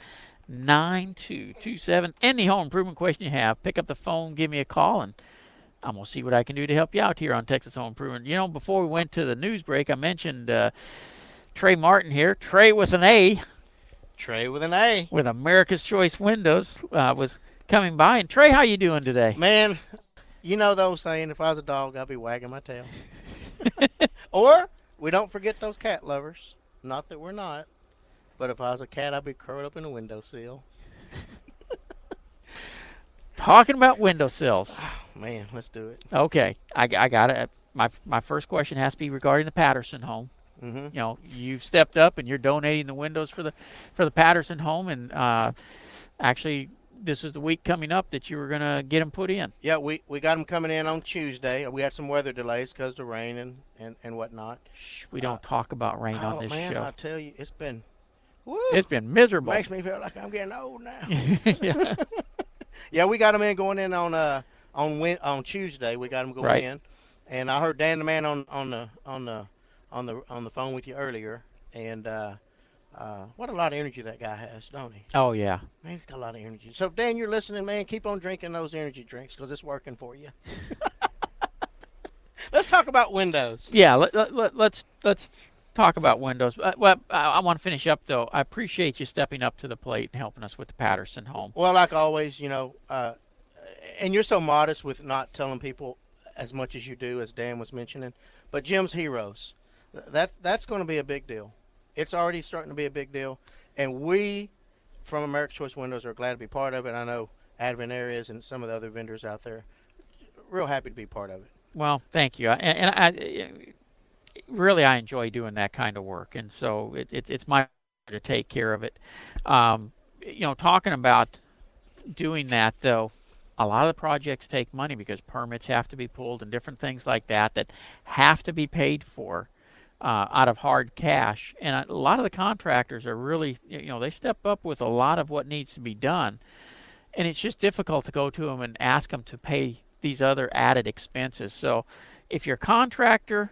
9227. Any home improvement question you have, pick up the phone, give me a call, and I'm going to see what I can do to help you out here on Texas Home Improvement. You know, before we went to the news break, I mentioned uh, Trey Martin here. Trey with an A. Trey with an A. With America's Choice Windows uh, was coming by. And Trey, how you doing today? Man, you know the old saying, if I was a dog, I'd be wagging my tail. or we don't forget those cat lovers. Not that we're not. But if I was a cat, I'd be curled up in a windowsill. Talking about windowsills. Man, let's do it. Okay, I, I got it. My my first question has to be regarding the Patterson home. Mhm. You know, you've stepped up and you're donating the windows for the for the Patterson home, and uh, actually, this is the week coming up that you were gonna get them put in. Yeah, we, we got them coming in on Tuesday. We had some weather delays because of the rain and, and, and whatnot. Shh, we don't talk about rain oh, on this man, show. I tell you, it's been. Woo, It's been miserable. Makes me feel like I'm getting old now. Yeah. yeah, we got them in going in on uh on Wed- on Tuesday. We got them going Right. in, And I heard Dan the man on on the on the on the on the phone with you earlier, and uh, uh, what a lot of energy that guy has, don't he? Oh yeah. Man, he's got a lot of energy. So Dan, you're listening, man, keep on drinking those energy drinks because it's working for you. Let's talk about Windows. Yeah, let, let, let, let's let's talk about Windows. Uh, well, I, I want to finish up though. I appreciate you stepping up to the plate and helping us with the Patterson home. Well, like always, you know, uh, and you're so modest with not telling people as much as you do, as Dan was mentioning. But Jim's Heroes, that that's going to be a big deal. It's already starting to be a big deal, and we from America's Choice Windows are glad to be part of it. I know Advent Air's and some of the other vendors out there, real happy to be part of it. Well, thank you. And, and I really I enjoy doing that kind of work, and so it, it, it's my to take care of it. Um, you know, talking about doing that though, a lot of the projects take money because permits have to be pulled and different things like that that have to be paid for uh, out of hard cash. And a lot of the contractors are really, you know, they step up with a lot of what needs to be done. And it's just difficult to go to them and ask them to pay these other added expenses. So if you're a contractor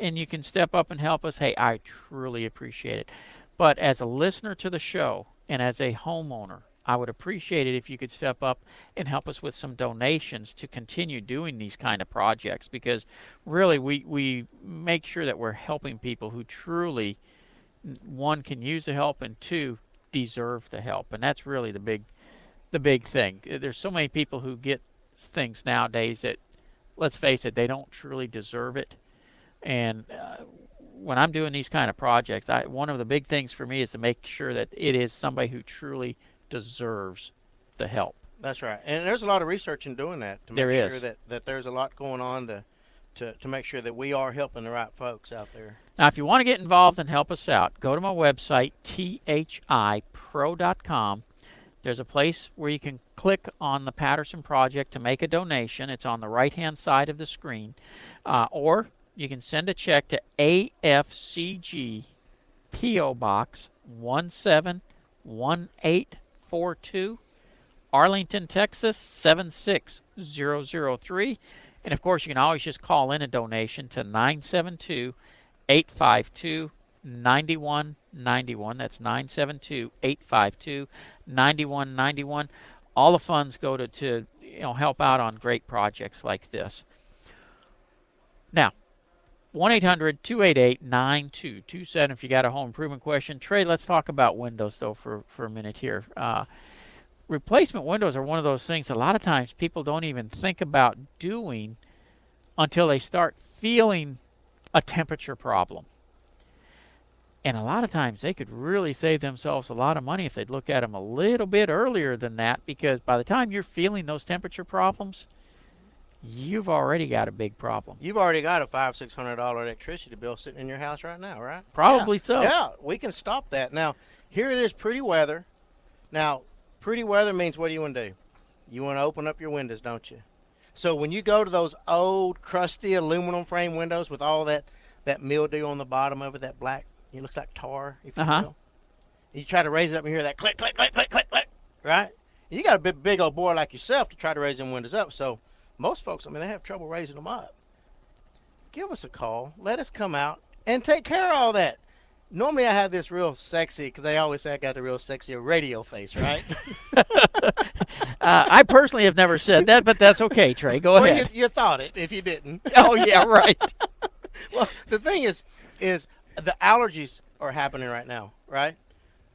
and you can step up and help us, hey, I truly appreciate it. But as a listener to the show and as a homeowner, I would appreciate it if you could step up and help us with some donations to continue doing these kind of projects because really we, we make sure that we're helping people who truly one can use the help and two deserve the help. And that's really the big the big thing. There's so many people who get things nowadays that let's face it they don't truly deserve it. And uh, when I'm doing these kind of projects I, one of the big things for me is to make sure that it is somebody who truly deserves the help. That's right, and there's a lot of research in doing that to make there sure is. that that there's a lot going on to, to to make sure that we are helping the right folks out there. Now, if you want to get involved and help us out, go to my website thipro.com. There's a place where you can click on the Patterson Project to make a donation. It's on the right-hand side of the screen, uh, or you can send a check to AFCG PO Box 1718. 42 Arlington, Texas 76003. And of course, you can always just call in a donation to 972 852 9191. That's 972 852 9191. All the funds go to, to you know help out on great projects like this. Now, 1 800 288 9227 if you got a home improvement question. Trey, let's talk about windows, though, for, for a minute here. Uh, replacement windows are one of those things a lot of times people don't even think about doing until they start feeling a temperature problem. And a lot of times they could really save themselves a lot of money if they'd look at them a little bit earlier than that because by the time you're feeling those temperature problems, you've already got a big problem. You've already got a five six hundred dollar electricity bill sitting in your house right now, right? Probably yeah. so. Yeah, we can stop that. Now, here it is, pretty weather. Now, pretty weather means what do you want to do? You want to open up your windows, don't you? So when you go to those old, crusty aluminum frame windows with all that that mildew on the bottom of it, that black, it looks like tar, if you Uh-huh. will. You try to raise it up and hear that click, click, click, click, click, click, right? You got a big, big old boy like yourself to try to raise them windows up. So most folks, I mean, they have trouble raising them up. Give us a call. Let us come out and take care of all that. Normally, I have this real sexy because they always say I got the real sexy radio face, right? Uh, I personally have never said that, but that's okay, Trey. Go well, ahead. You, you thought it if you didn't. Oh, yeah, right. well, the thing is, is the allergies are happening right now, right?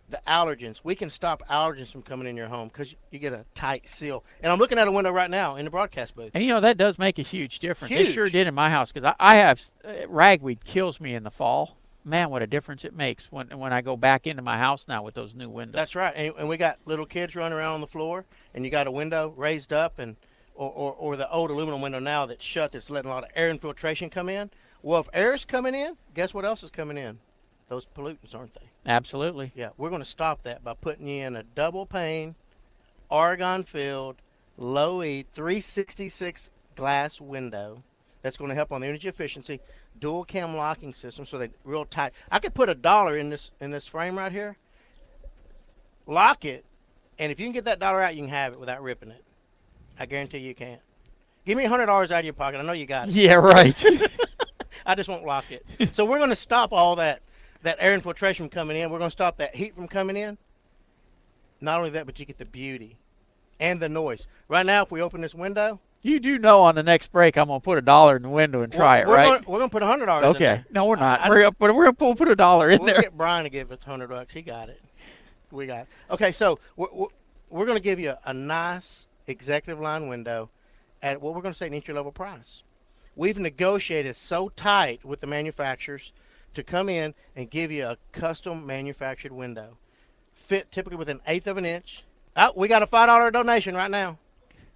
The allergens. We can stop allergens from coming in your home because you get a tight seal. And I'm looking at a window right now in the broadcast booth. And you know that does make a huge difference. It sure did in my house because I, I have uh, ragweed kills me in the fall. Man, what a difference it makes when when I go back into my house now with those new windows. That's right. And, and we got little kids running around on the floor, and you got a window raised up, and or, or, or the old aluminum window now that's shut that's letting a lot of air infiltration come in. Well, if air's coming in, guess what else is coming in? Those pollutants, aren't they? Absolutely. Yeah, we're going to stop that by putting you in a double pane, argon filled, low E 366 glass window. That's going to help on the energy efficiency. Dual cam locking system, so they real tight. I could put a dollar in this in this frame right here, lock it, and if you can get that dollar out, you can have it without ripping it. I guarantee you can't. Give me a hundred dollars out of your pocket. I know you got it. Yeah, right. I just won't lock it. So we're going to stop all that that air infiltration coming in. We're going to stop that heat from coming in. Not only that, but you get the beauty and the noise. Right now, if we open this window, You do know on the next break I'm gonna put a dollar in the window and try we're, it, we're right? Gonna, we're going to put a hundred dollars. In there. Okay. No, we're not. I we're, just- gonna, we're gonna put a dollar in we'll there. get Brian to give us hundred bucks. He got it. We got it. Okay, so we're, we're, we're going to give you a nice executive line window at what we're going to say an entry level price. We've negotiated so tight with the manufacturers to come in and give you a custom manufactured window, fit typically with an eighth of an inch. Oh, we got a five dollar donation right now.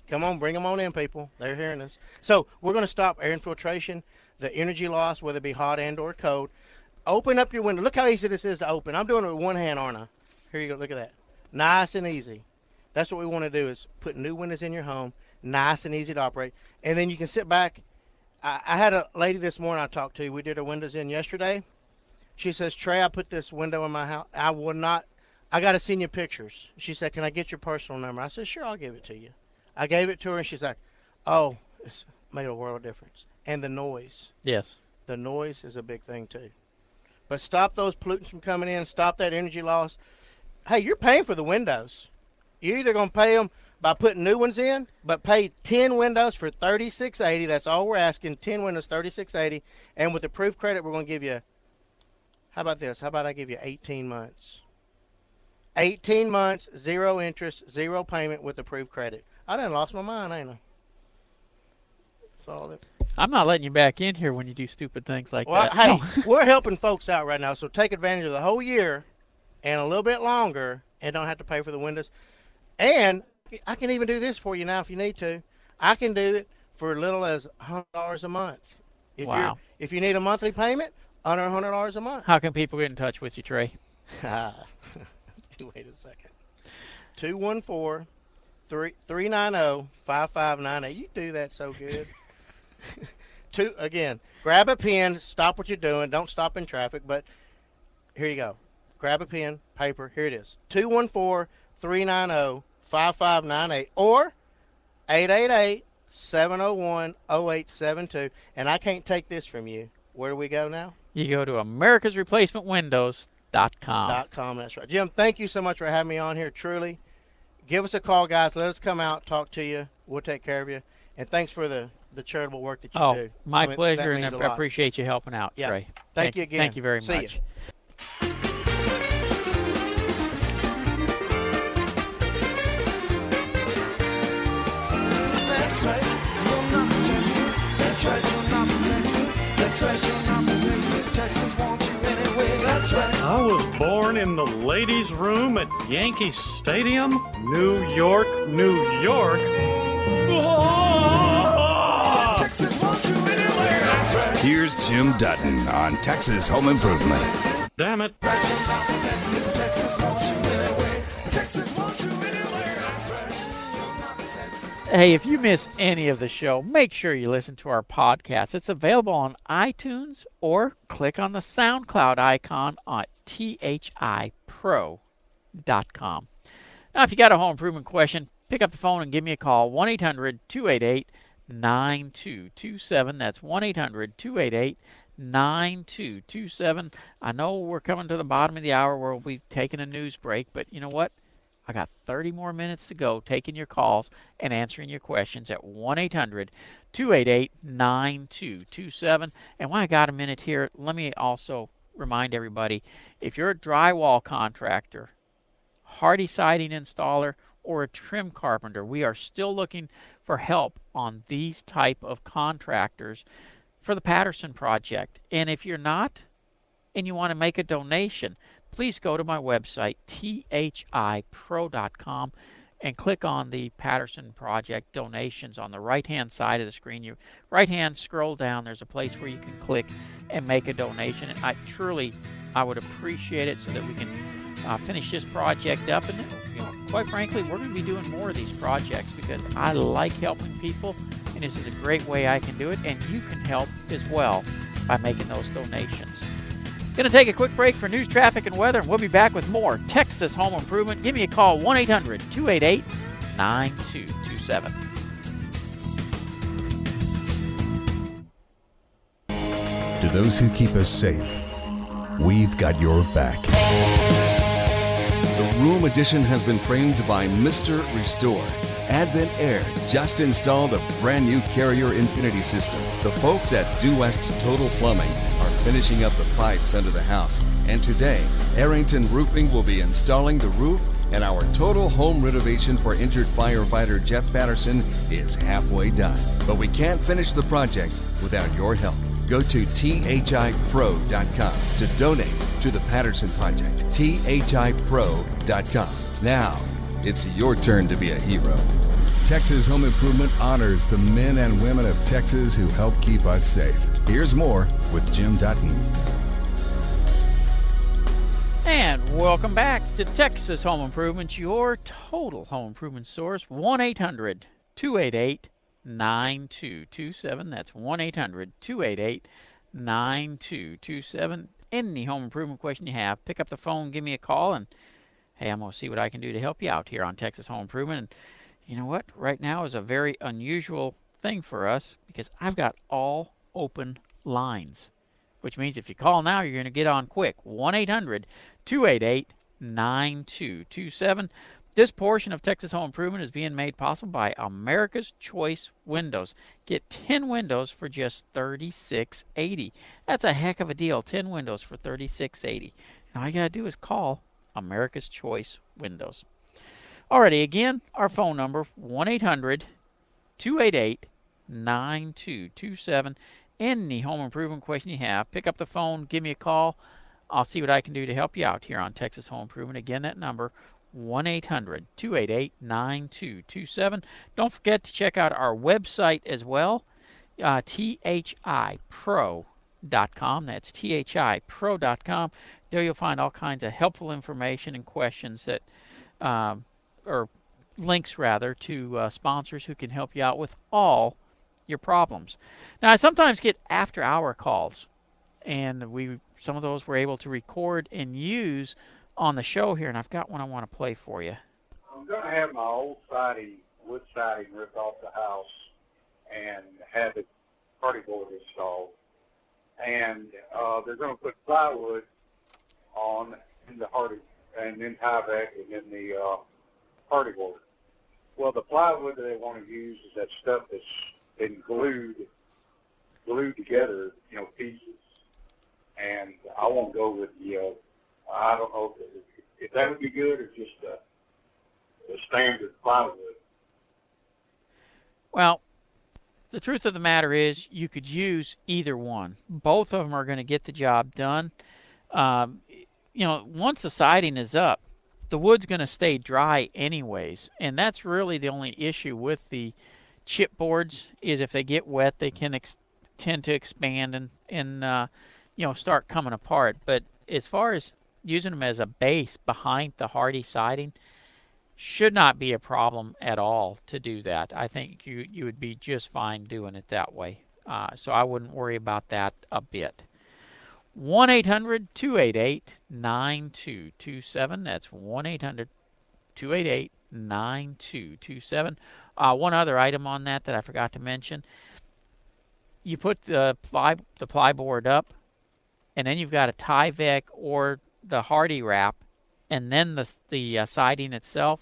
Come on, bring them on in, people. They're hearing us. So we're going to stop air infiltration, the energy loss, whether it be hot and or cold. Open up your window. Look how easy this is to open. I'm doing it with one hand, aren't I? Here you go. Look at that. Nice and easy. That's what we want to do is put new windows in your home, nice and easy to operate, and then you can sit back. I, I had a lady this morning I talked to. We did her windows in yesterday. She says, Trey, I put this window in my house. I will not. I got to send you pictures. She said, Can I get your personal number? I said, Sure, I'll give it to you. I gave it to her, and she's like, Oh, it's made a world of difference. And the noise. Yes. The noise is a big thing too. But stop those pollutants from coming in. Stop that energy loss. Hey, you're paying for the windows. You're either going to pay them by putting new ones in, but pay 10 windows for 3680. That's all we're asking. 10 windows, 3680. And with approved credit, we're going to give you. How about this? How about I give you 18 months? 18 months, zero interest, zero payment with approved credit. I done lost my mind, ain't I? That's all that. I'm not letting you back in here when you do stupid things like Well, that. hey, we're helping folks out right now, so take advantage of the whole year and a little bit longer, and don't have to pay for the windows. And I can even do this for you now if you need to. I can do it for as little as hundred dollars a month. If Wow. if you need a monthly payment, under hundred dollars a month. How can people get in touch with you, Trey? Wait a second. 214 390 5598. You do that so good. Two again. Grab a pen, stop what you're doing. Don't stop in traffic, but here you go. Grab a pen, paper. Here it is. 214 390 5598 or 888 701 0872. And I can't take this from you. Where do we go now? You go to AmericasReplacementWindows.com. Dot com. That's right. Jim, thank you so much for having me on here. Truly, give us a call, guys. Let us come out, talk to you. We'll take care of you. And thanks for the the charitable work that you Oh, do. my I mean, pleasure, and I appreciate you helping out, Yeah. Trey. Thank you again. Thank you very See much. That's I was born in the ladies' room at Yankee Stadium, New York, New York. Texas wants you anyway. That's right. Here's Jim Dutton on Texas Home Improvement. Damn it. Hey, if you miss any of the show, make sure you listen to our podcast. It's available on iTunes or click on the SoundCloud icon at thipro.com. Now, if you got a home improvement question, pick up the phone and give me a call 1 800 288 9227. That's 1 800 288 9227. I know we're coming to the bottom of the hour where we'll be taking a news break, but you know what? I got 30 more minutes to go taking your calls and answering your questions at 1 800 288 9227. And while I got a minute here, let me also remind everybody if you're a drywall contractor, Hardie siding installer, or a trim carpenter, we are still looking for help on these type of contractors for the Patterson project. And if you're not and you want to make a donation, please go to my website, thipro.com, and click on the Patterson Project donations on the right hand side of the screen. You right hand scroll down, there's a place where you can click and make a donation. I truly, I would appreciate it so that we can uh, finish this project up. And you know, quite frankly, we're going to be doing more of these projects because I like helping people, and this is a great way I can do it. And you can help as well by making those donations. Going to take a quick break for news, traffic, and weather, and we'll be back with more Texas Home Improvement. Give me a call, 1 800 288 9227. To those who keep us safe, we've got your back. The Room Edition has been framed by Mr. Restore. Advent Air just installed a brand new Carrier Infinity system. The folks at Due West Total Plumbing finishing up the pipes under the house. And today, Arrington Roofing will be installing the roof, and our total home renovation for injured firefighter Jeff Patterson is halfway done. But we can't finish the project without your help. Go to thipro.com to donate to the Patterson Project. thipro.com. Now, it's your turn to be a hero. Texas Home Improvement honors the men and women of Texas who help keep us safe. Here's more with Jim Dutton. And welcome back to Texas Home Improvement, your total home improvement source. 1 800 288 9227. That's 1 800 288 9227. Any home improvement question you have, pick up the phone, give me a call, and hey, I'm going to see what I can do to help you out here on Texas Home Improvement. And you know what? Right now is a very unusual thing for us because I've got all open lines, which means if you call now, you're going to get on quick. 1 800 288 9227. This portion of Texas Home Improvement is being made possible by America's Choice Windows. Get 10 windows for just $36.80. That's a heck of a deal. 10 windows for $36.80. Now all you got to do is call America's Choice Windows. Alrighty, again, our phone number 1 800 288 9227. Any home improvement question you have, pick up the phone, give me a call. I'll see what I can do to help you out here on Texas Home Improvement. Again, that number 1 800 288 9227. Don't forget to check out our website as well, uh, thipro.com. That's thipro.com. There you'll find all kinds of helpful information and questions that, um, or links rather, to uh, sponsors who can help you out with all your problems. Now, I sometimes get after hour calls, and we some of those we're able to record and use on the show here, and I've got one I want to play for you. I'm going to have my old siding, wood siding ripped off the house and have the Hardie board installed. And uh, they're going to put plywood on in the Hardie and then Tyvek and then the uh, Hardie board. Well, the plywood that they want to use is that stuff that's been glued, glued together, you know, pieces. And I won't go with the, uh, I don't know if, if that would be good or just uh, the standard plywood. Well, the truth of the matter is, you could use either one. Both of them are going to get the job done. Um, you know, once the siding is up, the wood's going to stay dry anyways, and that's really the only issue with the chipboards is if they get wet, they can ex- tend to expand and and uh, you know start coming apart. But as far as using them as a base behind the Hardie siding, should not be a problem at all to do that. I think you you would be just fine doing it that way. Uh, so I wouldn't worry about that a bit. 1 800 288 9227. That's 1 800 288 9227. Uh, one other item on that that I forgot to mention. You put the ply the plyboard up, and then you've got a Tyvek or the Hardie wrap, and then the the uh, siding itself,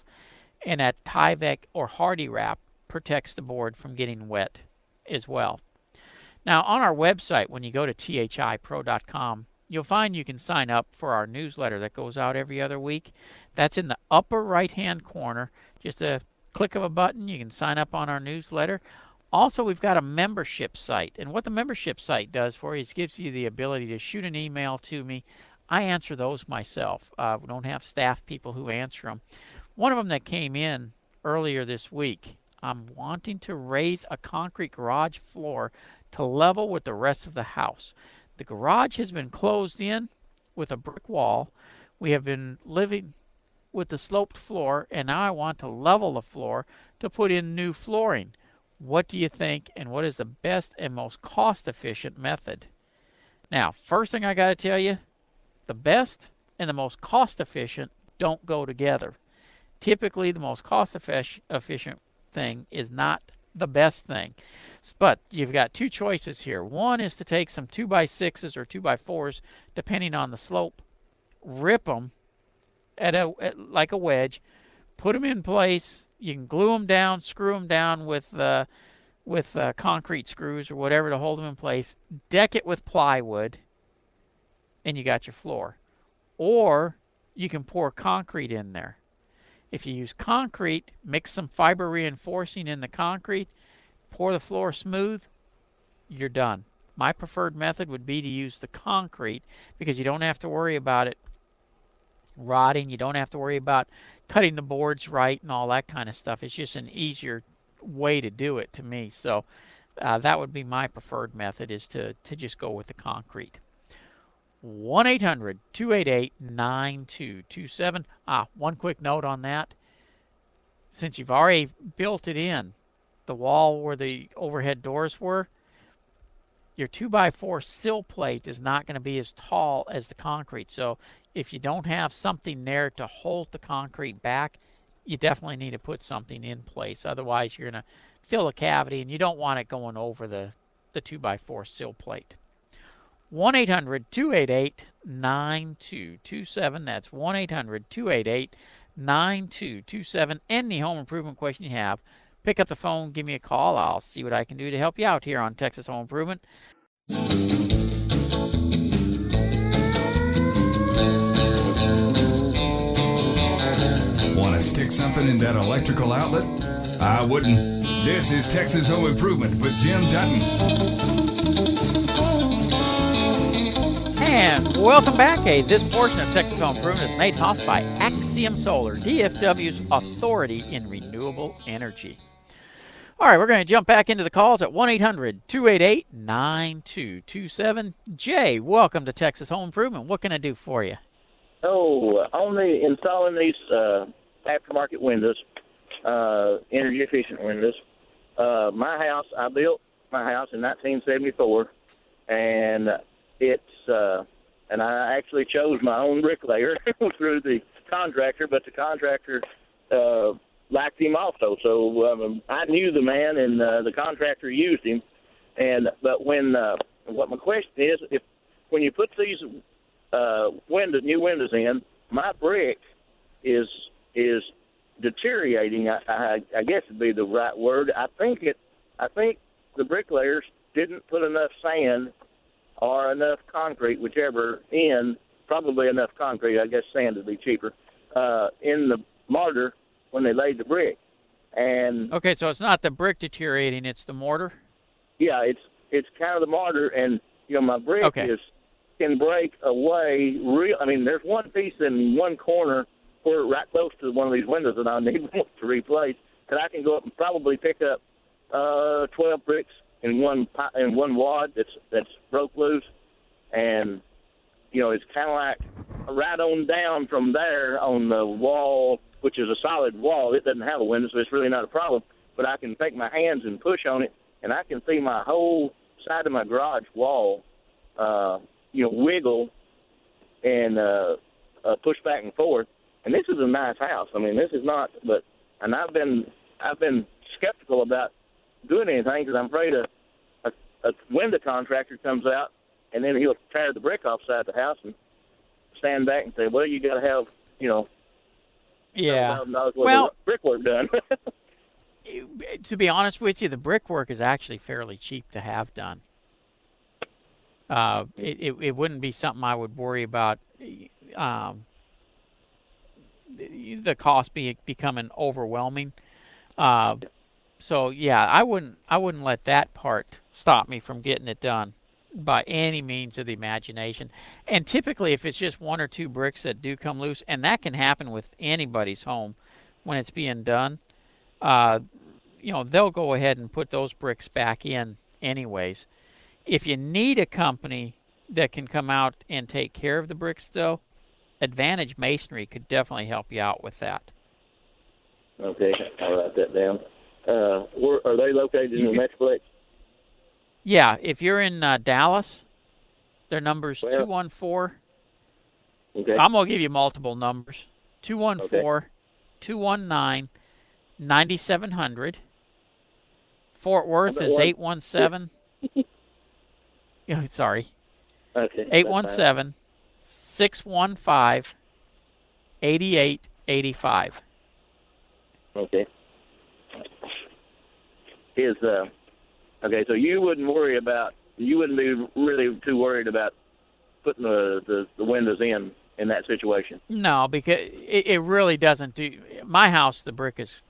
and that Tyvek or Hardie wrap protects the board from getting wet as well. Now on our website, when you go to thipro.com, you'll find you can sign up for our newsletter that goes out every other week. That's in the upper right hand corner. Just a click of a button, you can sign up on our newsletter. Also, we've got a membership site. And what the membership site does for you is gives you the ability to shoot an email to me. I answer those myself. Uh, we don't have staff people who answer them. One of them that came in earlier this week, I'm wanting to raise a concrete garage floor to level with the rest of the house. The garage has been closed in with a brick wall. We have been living with the sloped floor, and now I want to level the floor to put in new flooring. What do you think, and what is the best and most cost efficient method? Now, first thing I got to tell you the best and the most cost efficient don't go together. Typically, the most cost efficient thing is not the best thing. But you've got two choices here. One is to take some 2 by 6s or 2 by 4s depending on the slope, rip them at a at, like a wedge, put them in place. You can glue them down, screw them down with uh, with uh, concrete screws or whatever to hold them in place. Deck it with plywood, and you got your floor. Or you can pour concrete in there. If you use concrete, mix some fiber reinforcing in the concrete, pour the floor smooth, you're done. My preferred method would be to use the concrete because you don't have to worry about it rotting. You don't have to worry about cutting the boards right and all that kind of stuff. It's just an easier way to do it to me. So uh, that would be my preferred method is to, to just go with the concrete. 1 800 288 9227. Ah, one quick note on that. Since you've already built it in, the wall where the overhead doors were, your 2x4 sill plate is not going to be as tall as the concrete. So if you don't have something there to hold the concrete back, you definitely need to put something in place. Otherwise, you're going to fill a cavity and you don't want it going over the, the 2x4 sill plate. 1 800 288 9227. That's 1 800 288 9227. Any home improvement question you have, pick up the phone, give me a call. I'll see what I can do to help you out here on Texas Home Improvement. Want stick something in that electrical outlet? I wouldn't. This is Texas Home Improvement with Jim Dutton. And welcome back. Hey, this portion of Texas Home Improvement is made possible by Axiom Solar, DFW's authority in renewable energy. All right, we're going to jump back into the calls at 1 800 288 9227. Jay, welcome to Texas Home Improvement. What can I do for you? Oh, only installing these uh, aftermarket windows, uh, energy efficient windows. Uh, my house, I built my house in 1974, and it's uh, and I actually chose my own bricklayer through the contractor, but the contractor uh, liked him also. So um, I knew the man, and uh, the contractor used him. And but when uh, what my question is, if when you put these uh, windows, new windows in, my brick is is deteriorating. I, I, I guess would be the right word. I think it. I think the bricklayers didn't put enough sand or enough concrete, whichever in. Probably enough concrete. I guess sand would be cheaper. Uh, in the mortar when they laid the brick, and Okay, so it's not the brick deteriorating, it's the mortar? yeah, it's it's kind of the mortar, and you know my brick Okay. is can break away real. I mean, there's one piece in one corner where right close to one of these windows that I need to replace that I can go up and probably pick up uh 12 bricks in one in one wad that's that's broke loose, and you know it's kind of like right on down from there on the wall, which is a solid wall. It doesn't have a window, so it's really not a problem. But I can take my hands and push on it, and I can see my whole side of my garage wall, uh, you know, wiggle and uh, uh, push back and forth. And this is a nice house. I mean, this is not, but and I've been I've been skeptical about doing anything because I'm afraid a, a a window contractor comes out and then he'll tear the brick off side the house and stand back and say, "Well, you got to have you know Yeah. $1,000 worth Well, brickwork done." to be honest with you, the brickwork is actually fairly cheap to have done. Uh, it, it it wouldn't be something I would worry about. Um, the cost be becoming overwhelming. Uh, so yeah, I wouldn't I wouldn't let that part stop me from getting it done by any means of the imagination. And typically, if it's just one or two bricks that do come loose, and that can happen with anybody's home when it's being done, uh, you know, they'll go ahead and put those bricks back in anyways. If you need a company that can come out and take care of the bricks, though, Advantage Masonry could definitely help you out with that. okay, I'll write that down. Uh, where are they located in the Metroplex? Yeah, if you're in uh, Dallas, their number's Well- 214. Okay. I'm going to give you multiple numbers 214 219 9700. Fort Worth is one. eight one seven. Sorry. Okay. that's Eight one seven six one five eighty eight eighty five. fine. Okay. Is uh, okay. So you wouldn't worry about you wouldn't be really too worried about putting the the, the windows in in that situation. No, because it, it really doesn't do. My house, the brick is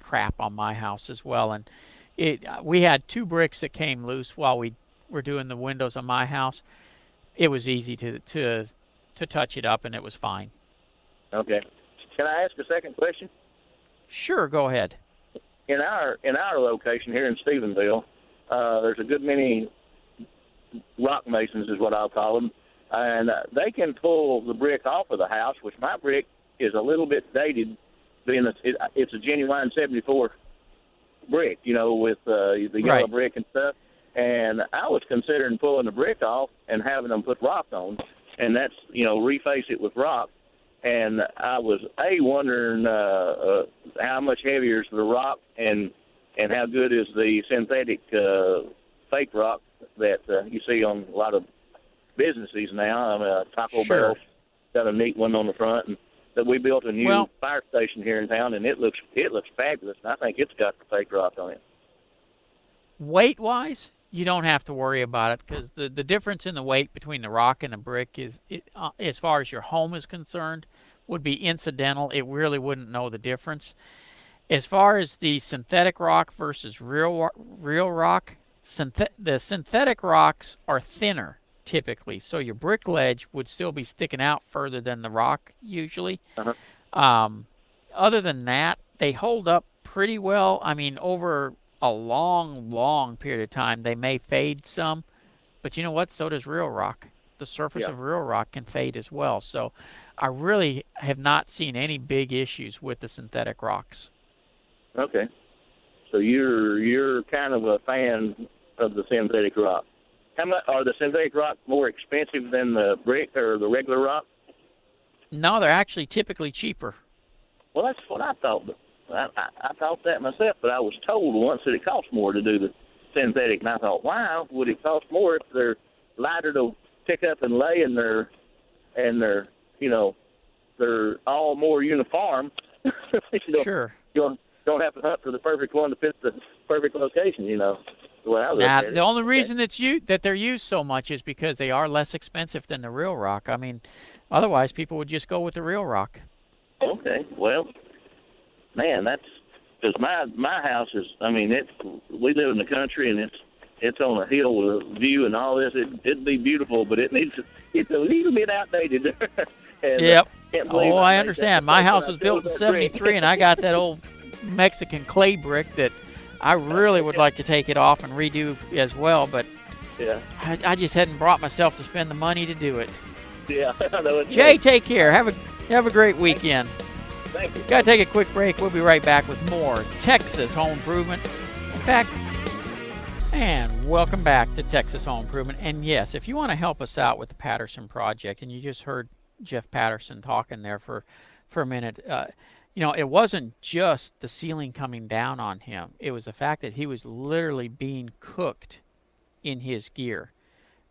crap on my house as well, and it. We had two bricks that came loose while we were doing the windows on my house. It was easy to to to touch it up, and it was fine. Okay. Can I ask a second question? Sure, go ahead. in our in our location here in Stephenville, uh, there's a good many rock masons, is what I'll call them, and uh, they can pull the brick off of the house. Which my brick is a little bit dated, being a, it, it's a genuine '74 brick, you know, with uh, the yellow Right. brick and stuff. And I was considering pulling the brick off and having them put rock on, and that's you know reface it with rock. And I was a wondering uh, uh, how much heavier is the rock, and and how good is the synthetic uh, fake rock that uh, you see on a lot of businesses now. I mean, uh, Taco Sure. Bell got a neat one on the front, and that we built a new Well- fire station here in town, and it looks it looks fabulous. And I think it's got the fake rock on it. Weight wise, you don't have to worry about it because the the difference in the weight between the rock and the brick is, it, uh, as far as your home is concerned, would be incidental. It really wouldn't know the difference. As far as the synthetic rock versus real real rock, synthet- the synthetic rocks are thinner typically, so your brick ledge would still be sticking out further than the rock usually. Uh Um, other than that, they hold up pretty well. I mean, over a long, long period of time, they may fade some, but you know what? So does real rock. The surface Yeah. of real rock can fade as well. So, I really have not seen any big issues with the synthetic rocks. Okay, so you're you're kind of a fan of the synthetic rock. How much are the synthetic rock more expensive than the brick or the regular rock? No, they're actually typically cheaper. Well, that's what I thought. But I, I, I thought that myself, but I was told once that it costs more to do the synthetic, and I thought, why would it cost more if they're lighter to pick up and lay, and they're and they're you know they're all more uniform. you Sure. You don't, don't have to hunt for the perfect one to fit the perfect location. You know the way I look Now, at it. the only reason it's u- that they're used so much is because they are less expensive than the real rock. I mean, otherwise people would just go with the real rock. Okay, well, man, that's because my my house is. I mean, it's we live in the country and it's it's on a hill with a view and all this. It it'd be beautiful, but it needs it's a little bit outdated. and, uh, Yep. can't Oh, I I understand. My house was built in '73, and I got that old Mexican clay brick that I really would like to take it off and redo as well, but yeah, I, I just hadn't brought myself to spend the money to do it. yeah, I know. Jay, take care. Have a have a great weekend. Thank you. Got to take a quick break. We'll be right back with more Texas Home Improvement. In fact, and welcome back to Texas Home Improvement. And yes, if you want to help us out with the Patterson project, and you just heard Jeff Patterson talking there for for a minute, uh, you know, it wasn't just the ceiling coming down on him. It was the fact that he was literally being cooked in his gear.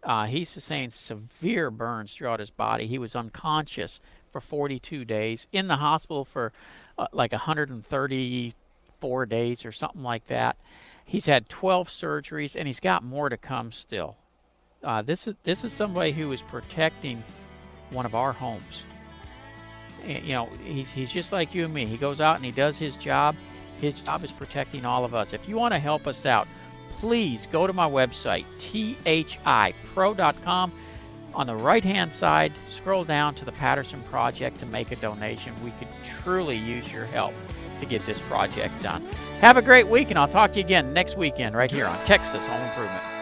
Uh, he sustained severe burns throughout his body. He was unconscious for 42 days, in the hospital for uh, like 134 days or something like that. He's had 12 surgeries, and he's got more to come still. Uh, this is this is somebody who is protecting one of our homes. And, you know, he's he's just like you and me. He goes out and he does his job. His job is protecting all of us. If you want to help us out, please go to my website, thipro.com. On the right hand side, scroll down to the Patterson Project to make a donation. We could truly use your help to get this project done. Have a great week, and I'll talk to you again next weekend right here on Texas Home Improvement.